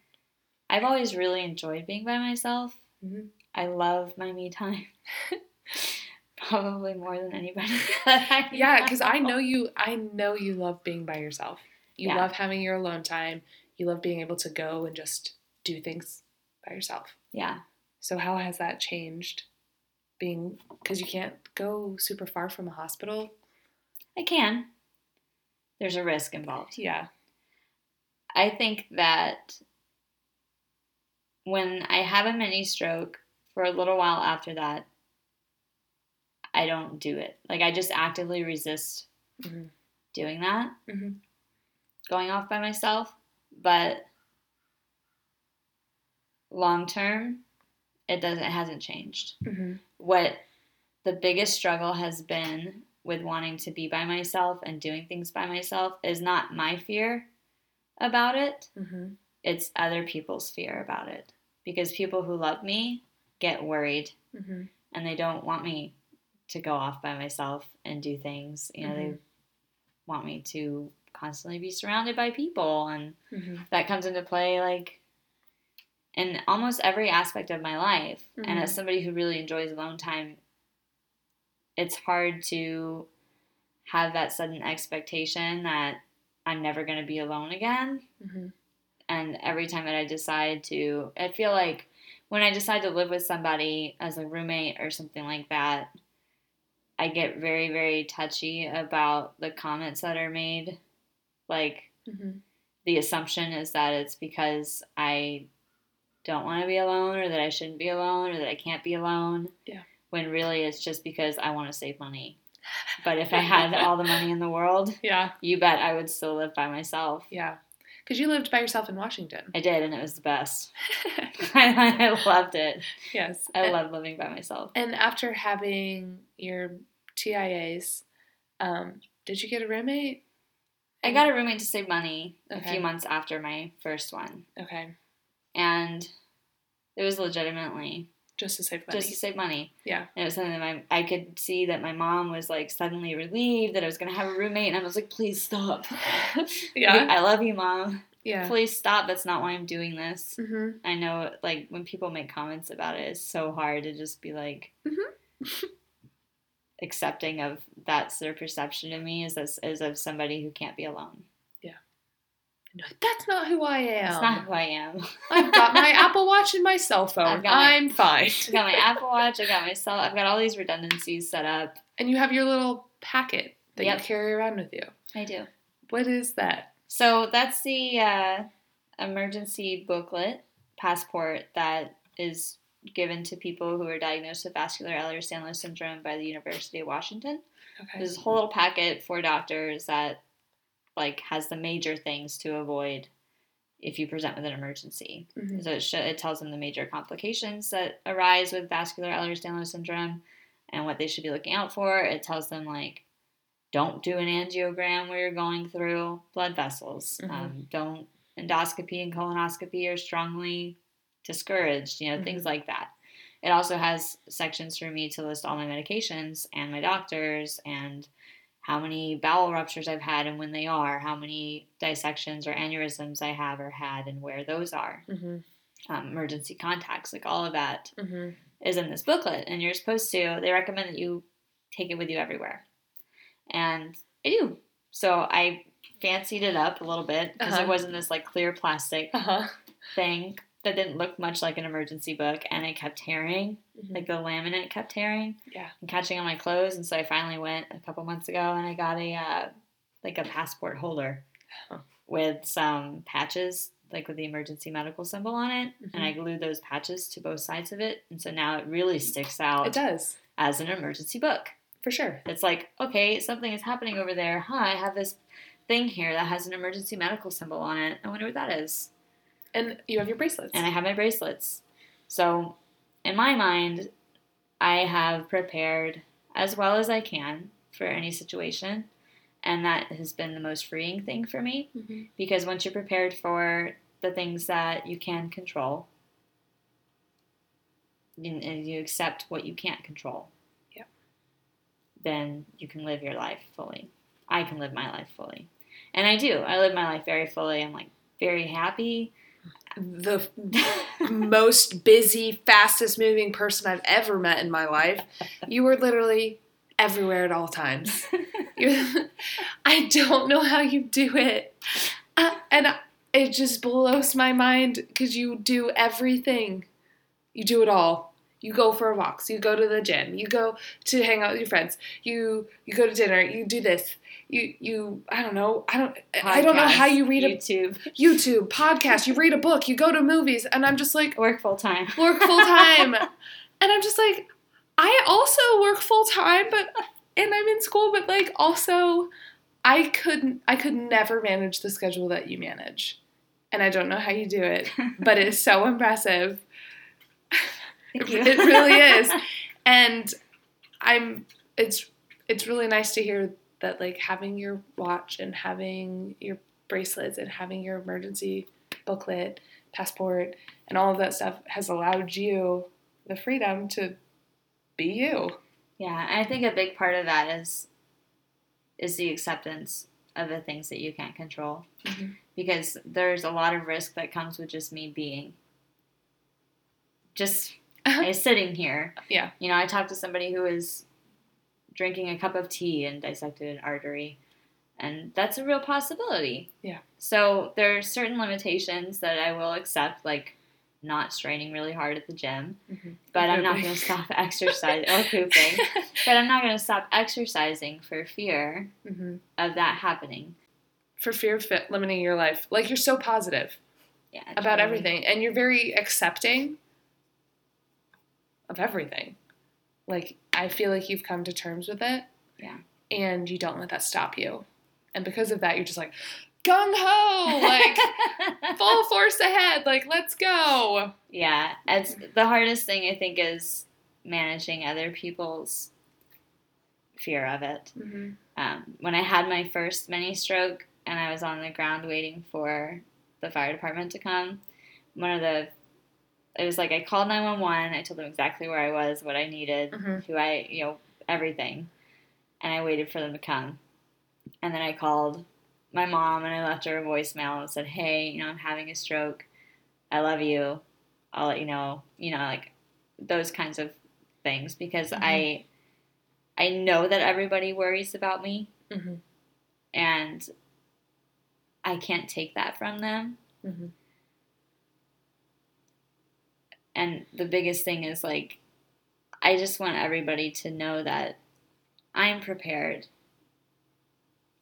I've always really enjoyed being by myself. Mhm. I love my me time. Probably more than anybody. that I Yeah, because I know you. I know you love being by yourself. You Yeah. love having your alone time. You love being able to go and just do things by yourself. Yeah. So how has that changed? Being because you can't go super far from a hospital. I can. There's a risk involved. Yeah. I think that when I have a mini stroke, for a little while after that, I don't do it. Like I just actively resist Mhm. doing that, Mhm. going off by myself. But long term, it doesn't. It hasn't changed. Mm-hmm. What the biggest struggle has been with wanting to be by myself and doing things by myself is not my fear about it Mm-hmm. it's other people's fear about it because people who love me get worried Mm-hmm. and they don't want me to go off by myself and do things you know they Mhm. want me to constantly be surrounded by people and Mm-hmm. that comes into play like in almost every aspect of my life and as somebody who really enjoys alone time it's hard to have that sudden expectation that i'm never going to be alone again Mm-hmm. And every time that I decide to, I feel like when I decide to live with somebody as a roommate or something like that, I get very, very touchy about the comments that are made. Like, Mm-hmm. the assumption is that it's because I don't want to be alone or that I shouldn't be alone or that I can't be alone. Yeah. When really it's just because I want to save money. But if I had all the money in the world, Yeah. you bet I would still live by myself. Yeah. Because you lived by yourself in Washington. I did, and it was the best. I loved it. yes. I and, love living by myself. and after having your TIAs, Um, did you get a roommate? I got a roommate to save money a few months after my first one, Okay, and it was legitimately just to save money. just to save money. Yeah. And it was something that my I could see that my mom was like suddenly relieved that I was gonna have a roommate, and I was like, please stop. yeah, I love you, mom. yeah. Please stop. That's not why I'm doing this. Mm-hmm. I know, like when people make comments about it, it's so hard to just be like Mhm. accepting of that's their perception of me is as is of somebody who can't be alone. That's not who I am. It's not who I am. I've got my Apple Watch and my cell phone. I've my- I'm fine. I've got my Apple Watch. I got my cell. I've got all these redundancies set up. And you have your little packet that Yep. you carry around with you. I do. What is that? So that's the uh, emergency booklet passport that is given to people who are diagnosed with vascular Ehlers-Danlos syndrome by the University of Washington. Okay. There's a whole little packet for doctors that like has the major things to avoid if you present with an emergency. Mhm. So it, sh- it tells them the major complications that arise with vascular Ehlers-Danlos syndrome and what they should be looking out for. It tells them like don't do an angiogram where you're going through blood vessels. Mhm. Um, don't endoscopy and colonoscopy are strongly discouraged. You know things like that. It also has sections for me to list all my medications and my doctors and how many bowel ruptures I've had and when they are, how many dissections or aneurysms I have or had and where those are, Mm-hmm. um, emergency contacts, like all of that Mm-hmm. is in this booklet. And you're supposed to, they recommend that you take it with you everywhere. And I do. So I fancied it up a little bit because Uh-huh. it wasn't this like clear plastic Uh huh. thing that didn't look much like an emergency book and it kept tearing. Like the laminate kept tearing Mm-hmm. Yeah. and catching on my clothes and so i finally went a couple months ago and i got a uh, like a passport holder with some patches like with the emergency medical symbol on it and i glued those patches to both sides of it and so now it really sticks out It does. as an emergency book. For sure. it's like okay something is happening over there. Huh i have this thing here that has an emergency medical symbol on it. I wonder what that is And you have your bracelets. and I have my bracelets. So, in my mind, I have prepared as well as I can for any situation, and that has been the most freeing thing for me mm-hmm. because once you're prepared for the things that you can control, and you accept what you can't control, Yep. then you can live your life fully. I can live my life fully, and I do. I live my life very fully. I'm like very happy. The most busy, fastest moving person I've ever met in my life. You were literally everywhere at all times. I don't know how you do it. Uh, and it just blows my mind because you do everything. You do it all. You go for a walk. You go to the gym. You go to hang out with your friends. You you go to dinner. You do this. You you I don't know. I don't I don't know how you read a YouTube, YouTube podcast. You read a book. You go to movies, and I'm just like work full time. work full time, and I'm just like I also work full time, but and I'm in school, but like also I couldn't I could never manage the schedule that you manage, and I don't know how you do it, but it's so impressive. It, it really is, and I'm it's it's really nice to hear that like having your watch and having your bracelets and having your emergency booklet, passport, and all of that stuff has allowed you the freedom to be you. Yeah, and I think a big part of that is is the acceptance of the things that you can't control. Mhm. Because there's a lot of risk that comes with just me being just sitting here. Yeah. You know, I talked to somebody who was drinking a cup of tea and dissected an artery. And that's a real possibility. Yeah. So there are certain limitations that I will accept, like not straining really hard at the gym. But I'm not going to stop exercising or pooping. But I'm not going to stop exercising for fear Mhm. of that happening. For fear of limiting your life, like you're so positive Yeah. about totally. everything, and you're very accepting of everything. Like I feel like you've come to terms with it. Yeah. And you don't let that stop you, and because of that, you're just like gung ho, like full force ahead, like let's go. yeah. It's the hardest thing I think is managing other people's fear of it. Mm-hmm. Um, when I had my first mini stroke and I was on the ground waiting for the fire department to come, one of the it was like I called 911. I told them exactly where I was, what I needed, Mhm. who I, you know, everything. And I waited for them to come. And then I called my mom and I left her a voicemail and said, "Hey, you know, I'm having a stroke. I love you. I'll let you know." You know, like those kinds of things because Mhm. I I know that everybody worries about me Mm-hmm. and I can't take that from them. And the biggest thing is like, I just want everybody to know that I'm prepared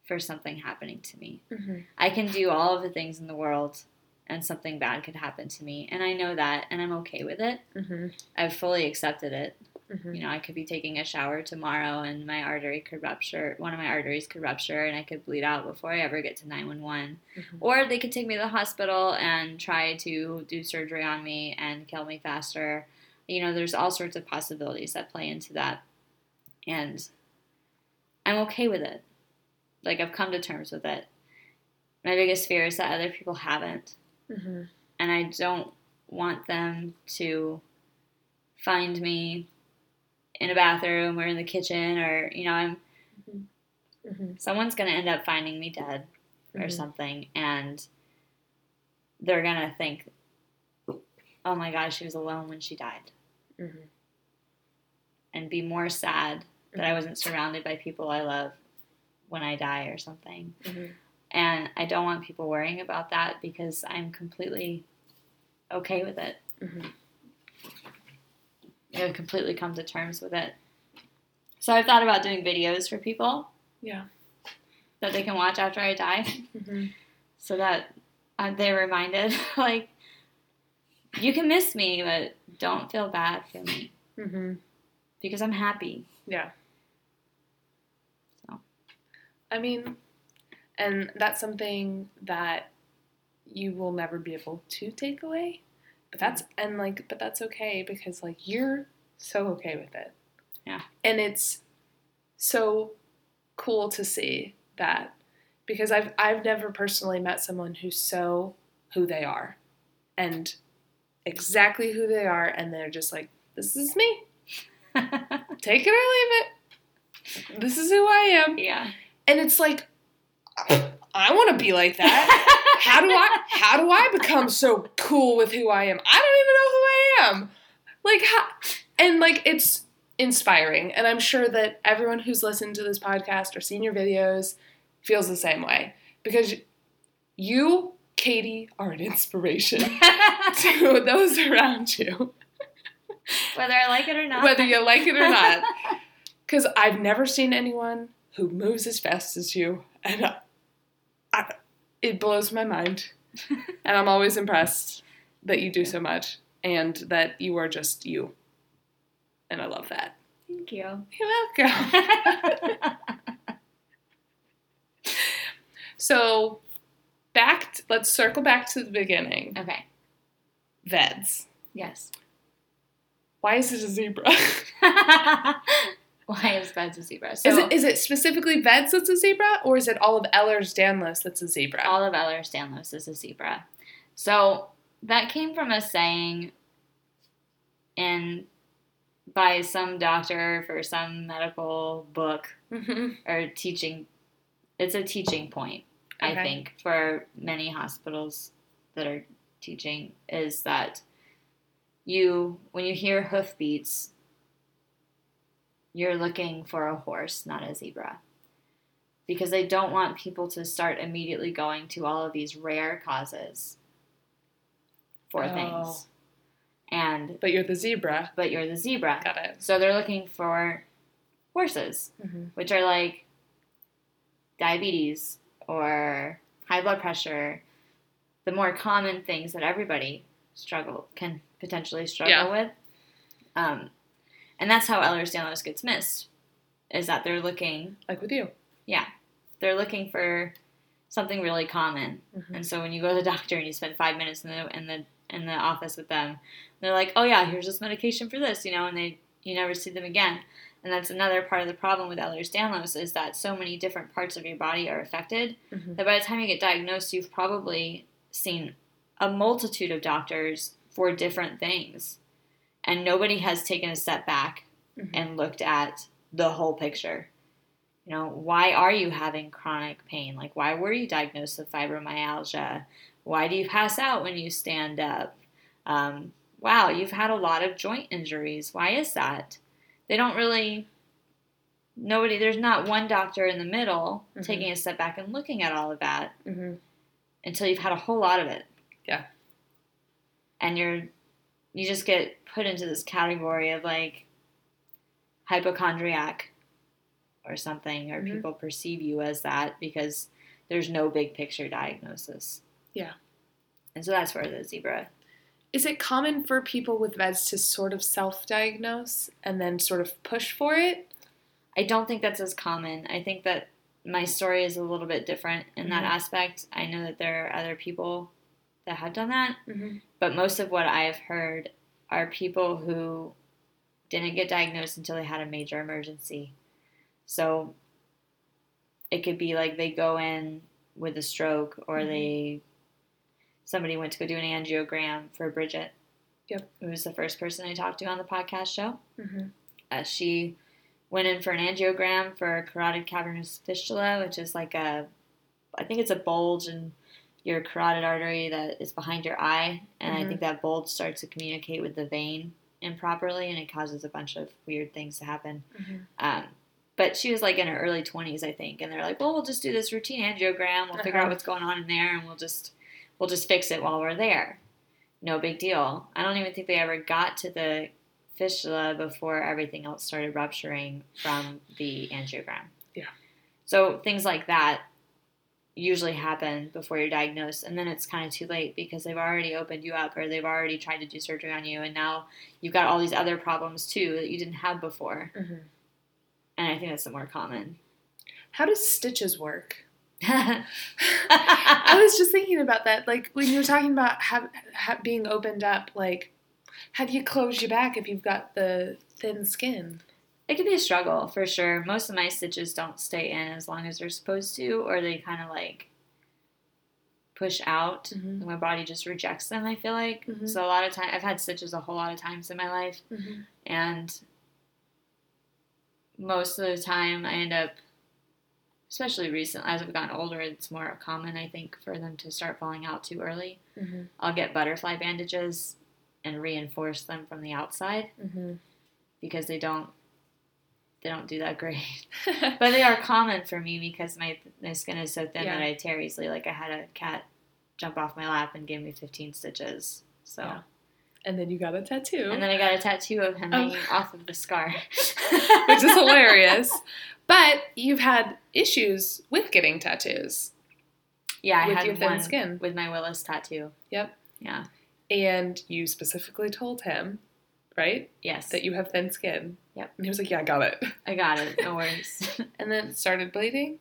for something happening to me. Mm-hmm. I can do all of the things in the world and something bad could happen to me. And I know that and I'm okay with it. Mm-hmm. I've fully accepted it. Mm-hmm. You know, I could be taking a shower tomorrow and my artery could rupture, one of my arteries could rupture and I could bleed out before I ever get to 911. Mhm. Or they could take me to the hospital and try to do surgery on me and kill me faster. You know, there's all sorts of possibilities that play into that. And I'm okay with it. Like, I've come to terms with it. My biggest fear is that other people haven't. Mm-hmm. And I don't want them to find me in a bathroom or in the kitchen or, you know, I'm Mm-hmm. someone's going to end up finding me dead or Mhm. something and they're going to think oh my god she was alone when she died Mm-hmm. and be more sad that i wasn't surrounded by people i love when i die or something Mm-hmm. and i don't want people worrying about that because i'm completely okay with it Mm-hmm. i've completely come to terms with it so i've thought about doing videos for people Yeah. that they can watch after i die Mm-hmm. so that uh, they're reminded like you can miss me but don't feel bad for me Mm-hmm. because i'm happy Yeah. So. I mean, and that's something that you will never be able to take away. But that's and like but that's okay because like you're so okay with it. Yeah. And it's so cool to see that because I've I've never personally met someone who's so who they are and exactly who they are and they're just like this is me. Take it or leave it. This is who I am. yeah And it's like I want to be like that. How do I how do I become so cool with who I am? I don't even know who I am. Like how and like it's inspiring and I'm sure that everyone who's listened to this podcast or seen your videos feels the same way because you Katie are an inspiration to those around you whether i like it or not whether you like it or not. Because I've never seen anyone who moves as fast as you, and it blows my mind. and I'm always impressed that you do so much and that you are just you. And I love that. thank you You're welcome. so, back. let's circle back to the beginning. okay VEDS. yes Why is it a zebra? why is VEDS a zebra so is it is it specifically VEDS that's a zebra, or is it all of Ehlers-Danlos that's a zebra? all of Ehlers-Danlos is a zebra. So that came from a saying in by some doctor for some medical book Mhm. or teaching. It's a teaching point, I think, for many hospitals that are teaching is that you when you hear hoofbeats, you're looking for a horse, not a zebra because they don't want people to start immediately going to all of these rare causes for Oh. things. And But you're the zebra. but you're the zebra. Got it. So they're looking for horses, Mm-hmm. which are like diabetes or high blood pressure, the more common things that everybody struggle can potentially struggle Yeah. with. Um, and that's how Ehlers-Danlos gets missed, is that they're looking Like with you. Yeah, they're looking for something really common. Mhm. And so when you go to the doctor and you spend five minutes in the in the in the office with them, they're like, "Oh yeah, here's this medication for this," you know, and they you never see them again. And that's another part of the problem with Ehlers-Danlos is that so many different parts of your body are affected Mhm. that by the time you get diagnosed, you've probably seen a multitude of doctors for different things. And nobody has taken a step back Mhm. and looked at the whole picture. You know, why are you having chronic pain? Like, why were you diagnosed with fibromyalgia? Why do you pass out when you stand up? Um, wow, you've had a lot of joint injuries. Why is that? They don't really, nobody, there's not one doctor in the middle Mhm. taking a step back and looking at all of that Mhm. until you've had a whole lot of it. Yeah. And you're, you just get put into this category of like hypochondriac or something, or Mhm. people perceive you as that because there's no big picture diagnosis. Yeah. And so that's where the zebra. Is it common for people with VEDS to sort of self diagnose and then sort of push for it? I don't think that's as common. I think that my story is a little bit different in that Mhm. aspect. I know that there are other people that have done that, Mm-hmm. but most of what I've heard are people who didn't get diagnosed until they had a major emergency. So it could be like they go in with a stroke or Mhm. they somebody went to go do an angiogram for Bridget. Yep. Who was the first person I talked to on the podcast show. Mm-hmm. Uh, she went in for an angiogram for carotid cavernous fistula, which is like a, I think it's a bulge in your carotid artery that is behind your eye, and I Mhm. think that bulge starts to communicate with the vein improperly, and it causes a bunch of weird things to happen. Mm-hmm. Um, but she was like in her early 20s, I think, and they're like, "Well, we'll just do this routine angiogram. We'll figure Uh-huh. out what's going on in there, and we'll just we'll just fix it while we're there. No big deal." I don't even think they ever got to the fistula before everything else started rupturing from the angiogram. Yeah. So things like that usually happen before you're diagnosed, and then it's kind of too late because they've already opened you up or they've already tried to do surgery on you, and now you've got all these other problems too that you didn't have before. Mm-hmm. And I think that's the more common. How does stitches work? I was just thinking about that. Like when you were talking about have, ha being opened up, like how do you close your back if you've got the thin skin? It can be a struggle for sure. Most of my stitches don't stay in as long as they're supposed to, or they kind of like push out. Mhm. My body just rejects them. I feel like Mhm. so. A lot of time, I've had stitches a whole lot of times in my life, Mm-hmm. and most of the time, I end up, especially recently as I've gotten older, it's more common I think for them to start falling out too early. Mm-hmm. I'll get butterfly bandages and reinforce them from the outside Mm-hmm. because they don't they don't do that great. but they are common for me because my my skin is so thin Yeah. that I tear easily. Like I had a cat jump off my lap and give me 15 stitches. So Yeah. and then you got a tattoo, and then I got a tattoo of him Oh. off of the scar, which is hilarious. But you've had issues with getting tattoos, Yeah, I with had your thin one skin. with my Willis tattoo. Yep. Yeah. and you specifically told him, right, Yes. that you have thin skin. Yep. And he was like, "Yeah, I got it." I got it. No worries. And then it started bleeding.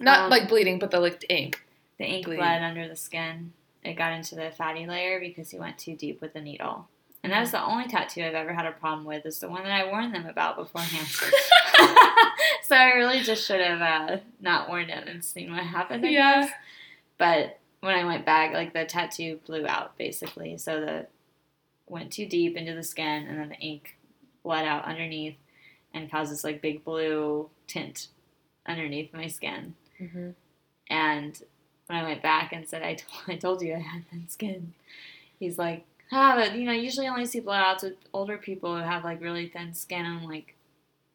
Not Um, like bleeding, but the like ink. the ink Bleed. bled under the skin. It got into the fatty layer because he went too deep with the needle. And that was the only tattoo I've ever had a problem with. Is the one that I warned them about beforehand. so I really just should have uh, not warned them and seen what happened. I Yeah. guess. But when I went back, like the tattoo blew out basically. So the went too deep into the skin, and then the ink bled out underneath and caused this like big blue tint underneath my skin. Mm-hmm. And when I went back and said, I told, I told you I had thin skin, he's like, ah, but you know, I usually only see blowouts with older people who have like really thin skin. I'm like,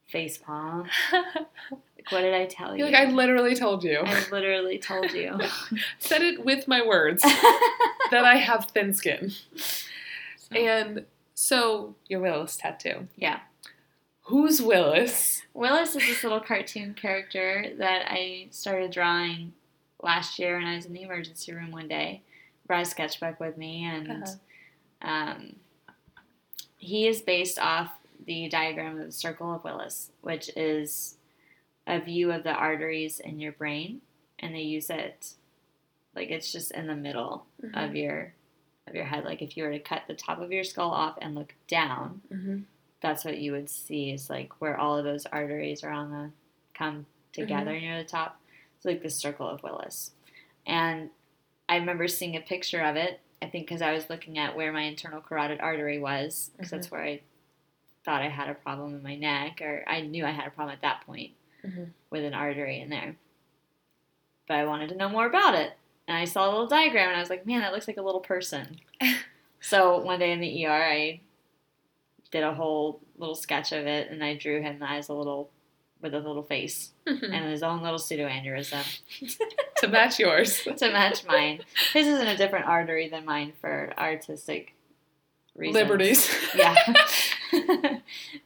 face palm. Like, what did I tell you? You're like, I literally told you. I literally told you. Said it with my words that I have thin skin. And so your Willis tattoo. yeah. Who's Willis? Willis is this little cartoon character that I started drawing last year when I was in the emergency room one day. Brought a sketchbook with me, and Uh-huh. um, he is based off the diagram of the circle of Willis, which is a view of the arteries in your brain, and they use it like it's just in the middle Mhm. of your of your head. Like if you were to cut the top of your skull off and look down, Mm-hmm. that's what you would see is like where all of those arteries are on the come together near the top. It's like the circle of Willis. And I remember seeing a picture of it, I think because I was looking at where my internal carotid artery was, because that's where I thought I had a problem in my neck, or I knew I had a problem at that point Mhm. with an artery in there. But I wanted to know more about it. And I saw a little diagram and I was like, man, that looks like a little person. so one day in the ER, I did a whole little sketch of it and I drew him as a little, with a little face Mhm. and his own little pseudoaneurysm to match yours. to match mine. His is in a different artery than mine for artistic reasons. Liberties. Yeah.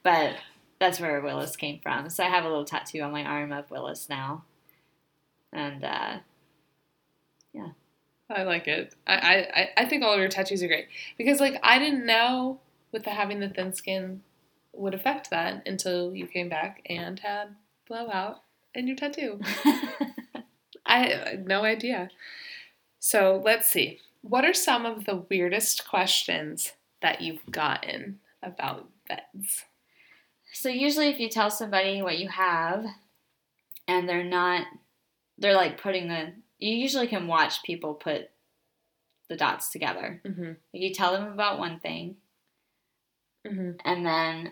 but that's where Willis came from. So I have a little tattoo on my arm of Willis now. And uh, I like it. I, I, I think all of your tattoos are great because like I didn't know with the having the thin skin would affect that until you came back and had blowout in your tattoo. I had no idea. So let's see. What are some of the weirdest questions that you've gotten about VEDS? so usually if you tell somebody what you have and they're not they're like putting the you usually can watch people put the dots together. Mm-hmm. You tell them about one thing Mm-hmm. and then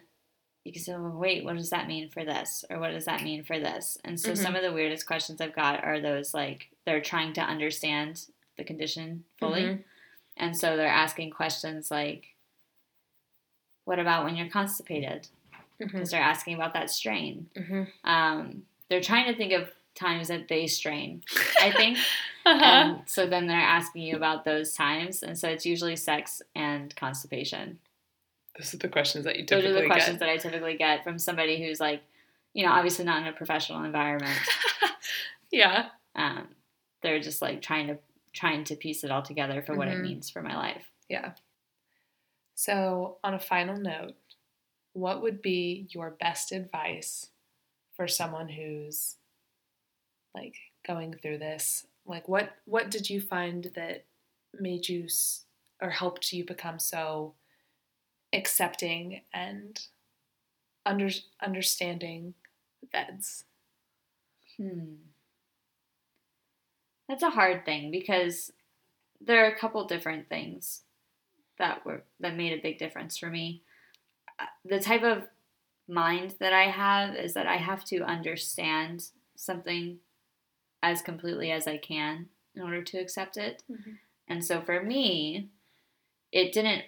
you can say, well, wait, what does that mean for this? Or what does that mean for this? And so Mhm. some of the weirdest questions I've got are those like they're trying to understand the condition fully. Mhm. And so they're asking questions like, what about when you're constipated? Mm-hmm. Because they're asking about that strain. Mm-hmm. Um, they're trying to think of times that they strain, I think. Uh-huh. and so then they're asking you about those times. And so it's usually sex and constipation. Those are the questions that you Those are the questions get. that I typically get from somebody who's like, you know, obviously not in a professional environment. yeah. Um, they're just like trying to trying to piece it all together for what it Mhm. means for my life. Yeah. So, on a final note, what would be your best advice for someone who's like going through this? Like what what did you find that made you or helped you become so accepting and under, understanding VEDS? Hmm. That's a hard thing because there are a couple different things that were that made a big difference for me. Uh, The type of mind that I have is that I have to understand something as completely as I can in order to accept it. Mhm. And so for me, it didn't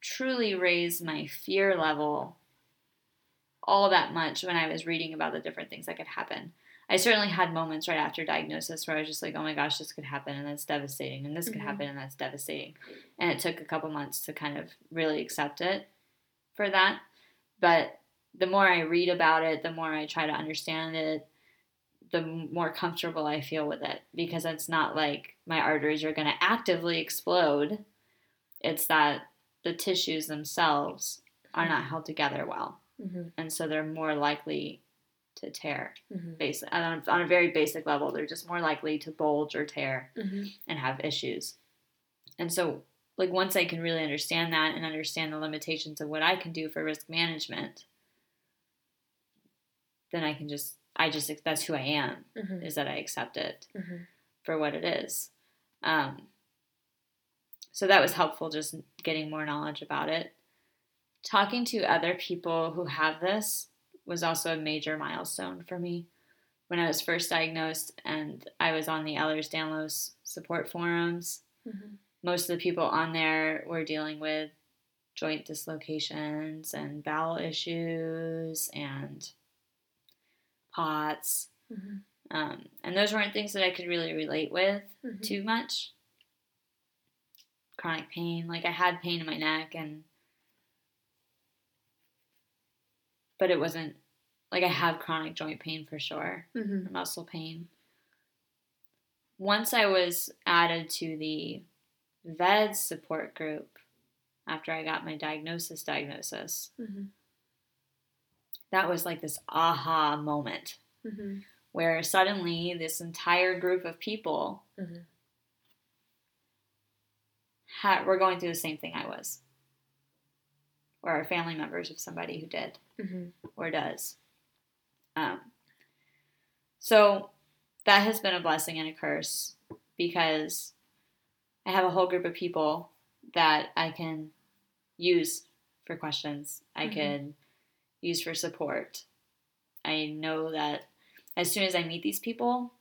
truly raise my fear level all that much when I was reading about the different things that could happen. I certainly had moments right after diagnosis where I was just like, oh my gosh, this could happen and that's devastating, and this could Mhm. happen and that's devastating. And it took a couple months to kind of really accept it for that. But the more I read about it, the more I try to understand it, the more comfortable I feel with it because it's not like my arteries are going to actively explode. It's that the tissues themselves are not held together well, Mm-hmm. and so they're more likely to tear. Mm-hmm. Basic on a, on a very basic level, they're just more likely to bulge or tear Mm-hmm. and have issues. And so, like once I can really understand that and understand the limitations of what I can do for risk management, then I can just I just that's who I am Mm-hmm. is that I accept it Mm-hmm. for what it is. Um, so that was helpful, just getting more knowledge about it. Talking to other people who have this was also a major milestone for me. When I was first diagnosed and I was on the Ehlers Danlos support forums, Mm-hmm. most of the people on there were dealing with joint dislocations and bowel issues and POTS. Mm-hmm. Um, and those weren't things that I could really relate with Mhm. too much. Chronic pain, like I had pain in my neck, and but it wasn't like I have chronic joint pain for sure, Mm-hmm. muscle pain. Once I was added to the VEDS support group after I got my diagnosis, diagnosis, Mm-hmm. That was like this aha moment Mm-hmm. where suddenly this entire group of people Mhm. had, were going through the same thing I was. or are family members of somebody who did Mm-hmm. or does. Um, so that has been a blessing and a curse because I have a whole group of people that I can use for questions. I Mhm. can use for support. I know that as soon as I meet these people,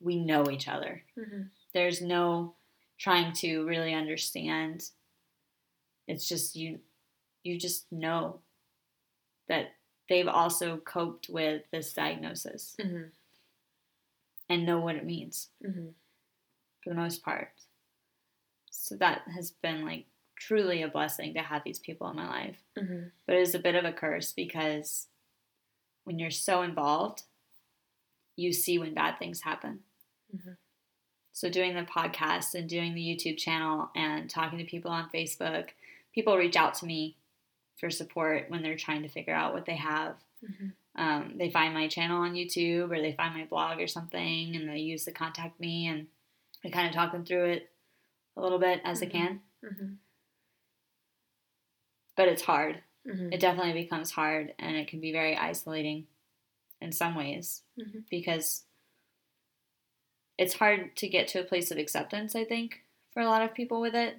we know each other. Mm-hmm. There's no trying to really understand. It's just you you just know that they've also coped with this diagnosis Mm-hmm. and know what it means Mm-hmm. for the most part. So that has been like truly a blessing to have these people in my life. Mm-hmm. But it is a bit of a curse because when you're so involved, you see when bad things happen. Mhm. So doing the podcast and doing the YouTube channel and talking to people on Facebook, people reach out to me for support when they're trying to figure out what they have. Mm-hmm. Um, they find my channel on YouTube or they find my blog or something and they use to contact me and I kind of talk them through it a little bit as Mhm. I can. Mm-hmm. But it's hard. Mm-hmm. It definitely becomes hard and it can be very isolating in some ways Mhm. because it's hard to get to a place of acceptance, I think, for a lot of people with it.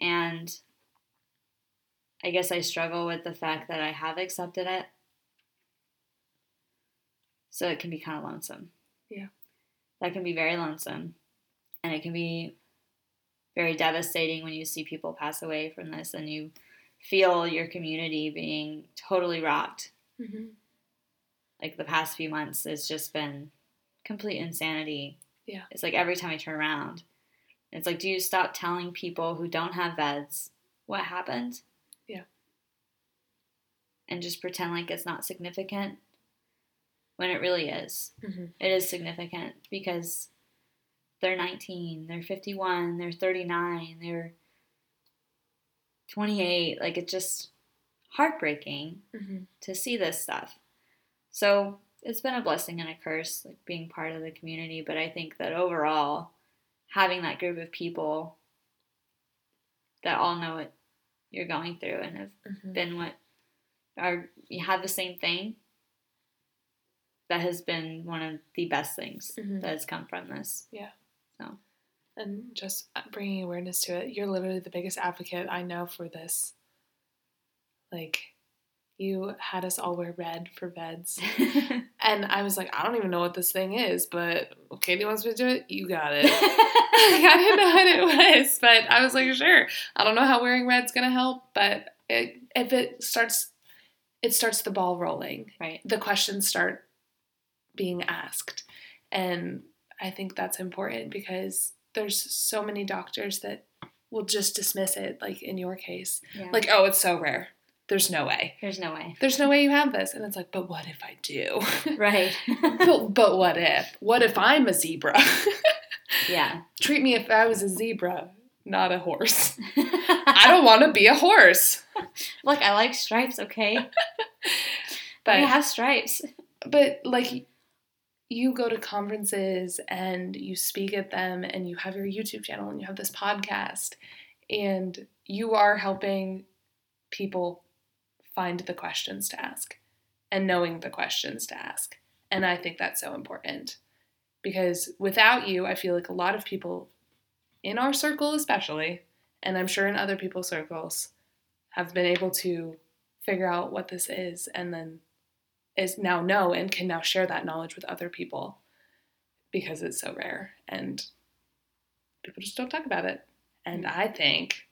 And I guess I struggle with the fact that I have accepted it. So it can be kind of lonesome. Yeah. That can be very lonesome. And it can be very devastating when you see people pass away from this and you feel your community being totally rocked. Mm-hmm. Like the past few months, it's just been complete insanity. Yeah. It's like every time I turn around, it's like, do you stop telling people who don't have VEDS what happened? Yeah. And just pretend like it's not significant when it really is. Mm-hmm. It is significant because they're 19, they're 51, they're 39, they're 28. Like it's just heartbreaking Mm-hmm. to see this stuff. So it's been a blessing and a curse, like being part of the community. But I think that overall, having that group of people that all know what you're going through and have Mm-hmm. been what are you have the same thing. That has been one of the best things Mhm. that has come from this. And just uh, bringing awareness to it. You're literally the biggest advocate I know for this. Like, you had us all wear red for VEDS. And I was like, I don't even know what this thing is, but Katie wants me to do it. You got it. like, I didn't know what it was, but I was like, sure. I don't know how wearing red's gonna help, but it, if it starts, it starts the ball rolling. right. The questions start being asked, and I think that's important because there's so many doctors that will just dismiss it. Like in your case, Yeah. like, oh, it's so rare. There's no way. there's no way. There's no way you have this, and it's like, but what if I do? Right. but, but what if? What if I'm a zebra? yeah. Treat me if I was a zebra, not a horse. I don't want to be a horse. Look, I like stripes, okay? But But I have stripes. but like you go to conferences and you speak at them and you have your YouTube channel and you have this podcast and you are helping people find the questions to ask and knowing the questions to ask. And I think that's so important because without you, I feel like a lot of people in our circle, especially, and I'm sure in other people's circles, have been able to figure out what this is and then is now know and can now share that knowledge with other people because it's so rare and people just don't talk about it. And mm. I think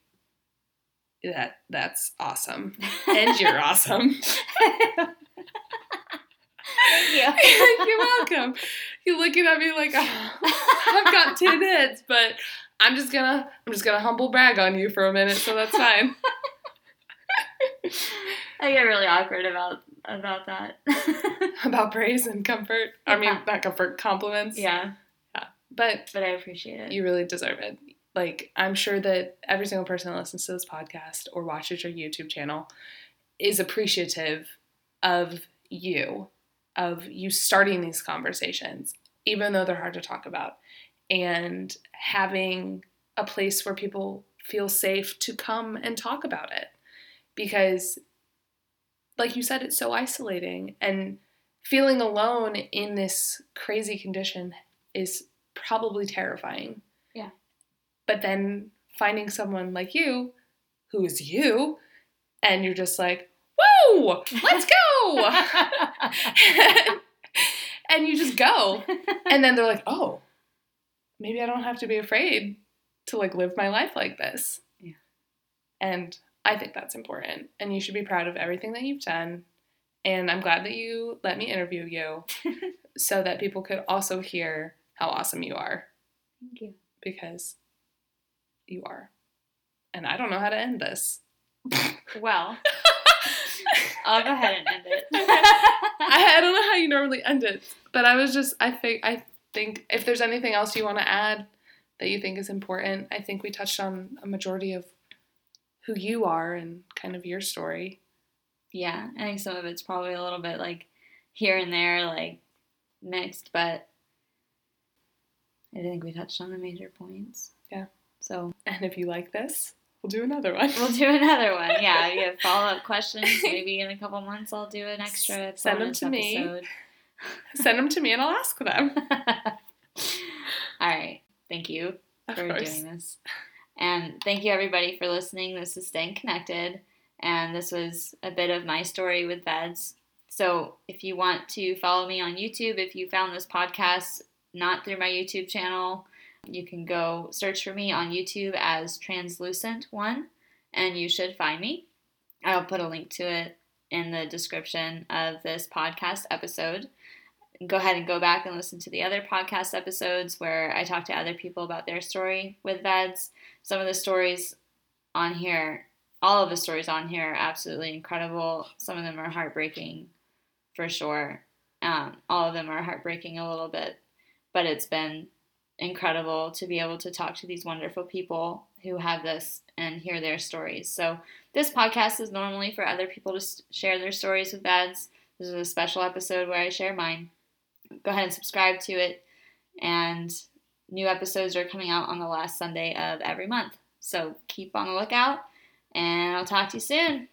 that that's awesome. And you're awesome. Thank you. you're welcome. You're looking at me like oh, I've got two heads, but I'm just gonna I'm just gonna humble brag on you for a minute, so that's fine. I get really awkward about about that. About praise and comfort. I mean, Yeah. not comfort, compliments. yeah, Yeah. But but I appreciate it. You really deserve it. Like, I'm sure that every single person that listens to this podcast or watches your YouTube channel is appreciative of you, of you starting these conversations, even though they're hard to talk about, and having a place where people feel safe to come and talk about it. because like you said it's so isolating and feeling alone in this crazy condition is probably terrifying. Yeah. But then finding someone like you who is you and you're just like, "Whoa, let's go." and you just go. And then they're like, "Oh, maybe I don't have to be afraid to like live my life like this." Yeah. And I think that's important. And you should be proud of everything that you've done. And I'm glad that you let me interview you so that people could also hear how awesome you are Thank you. because you are. And I don't know how to end this. Well, I'll go ahead and end it. I, I don't know how you normally end it, but I was just I think I think if there's anything else you want to add that you think is important, I think we touched on a majority of who you are and kind of your story. yeah, I think some of it's probably a little bit like here and there, like mixed, but I think we touched on the major points. Yeah. So And if you like this, we'll do another one. we'll do another one. Yeah, you have follow up questions. Maybe in a couple months I'll do an extra. Send them to me. Send them to me and I'll ask them. All right. Thank you Of for course. doing this. And thank you everybody for listening. This is Staying Connected. And this was a bit of my story with VEDS. So if you want to follow me on YouTube, if you found this podcast not through my YouTube channel, you can go search for me on YouTube as Translucent One, and you should find me. I'll put a link to it in the description of this podcast episode. Go ahead and go back and listen to the other podcast episodes where I talk to other people about their story with VEDS. Some of the stories on here, all of the stories on here are absolutely incredible. Some of them are heartbreaking for sure. Um, all of them are heartbreaking a little bit, but it's been incredible to be able to talk to these wonderful people who have this and hear their stories. So, this podcast is normally for other people to share their stories with VEDS. This is a special episode where I share mine. Go ahead and subscribe to it. And new episodes are coming out on the last Sunday of every month. So, keep on the lookout, and I'll talk to you soon.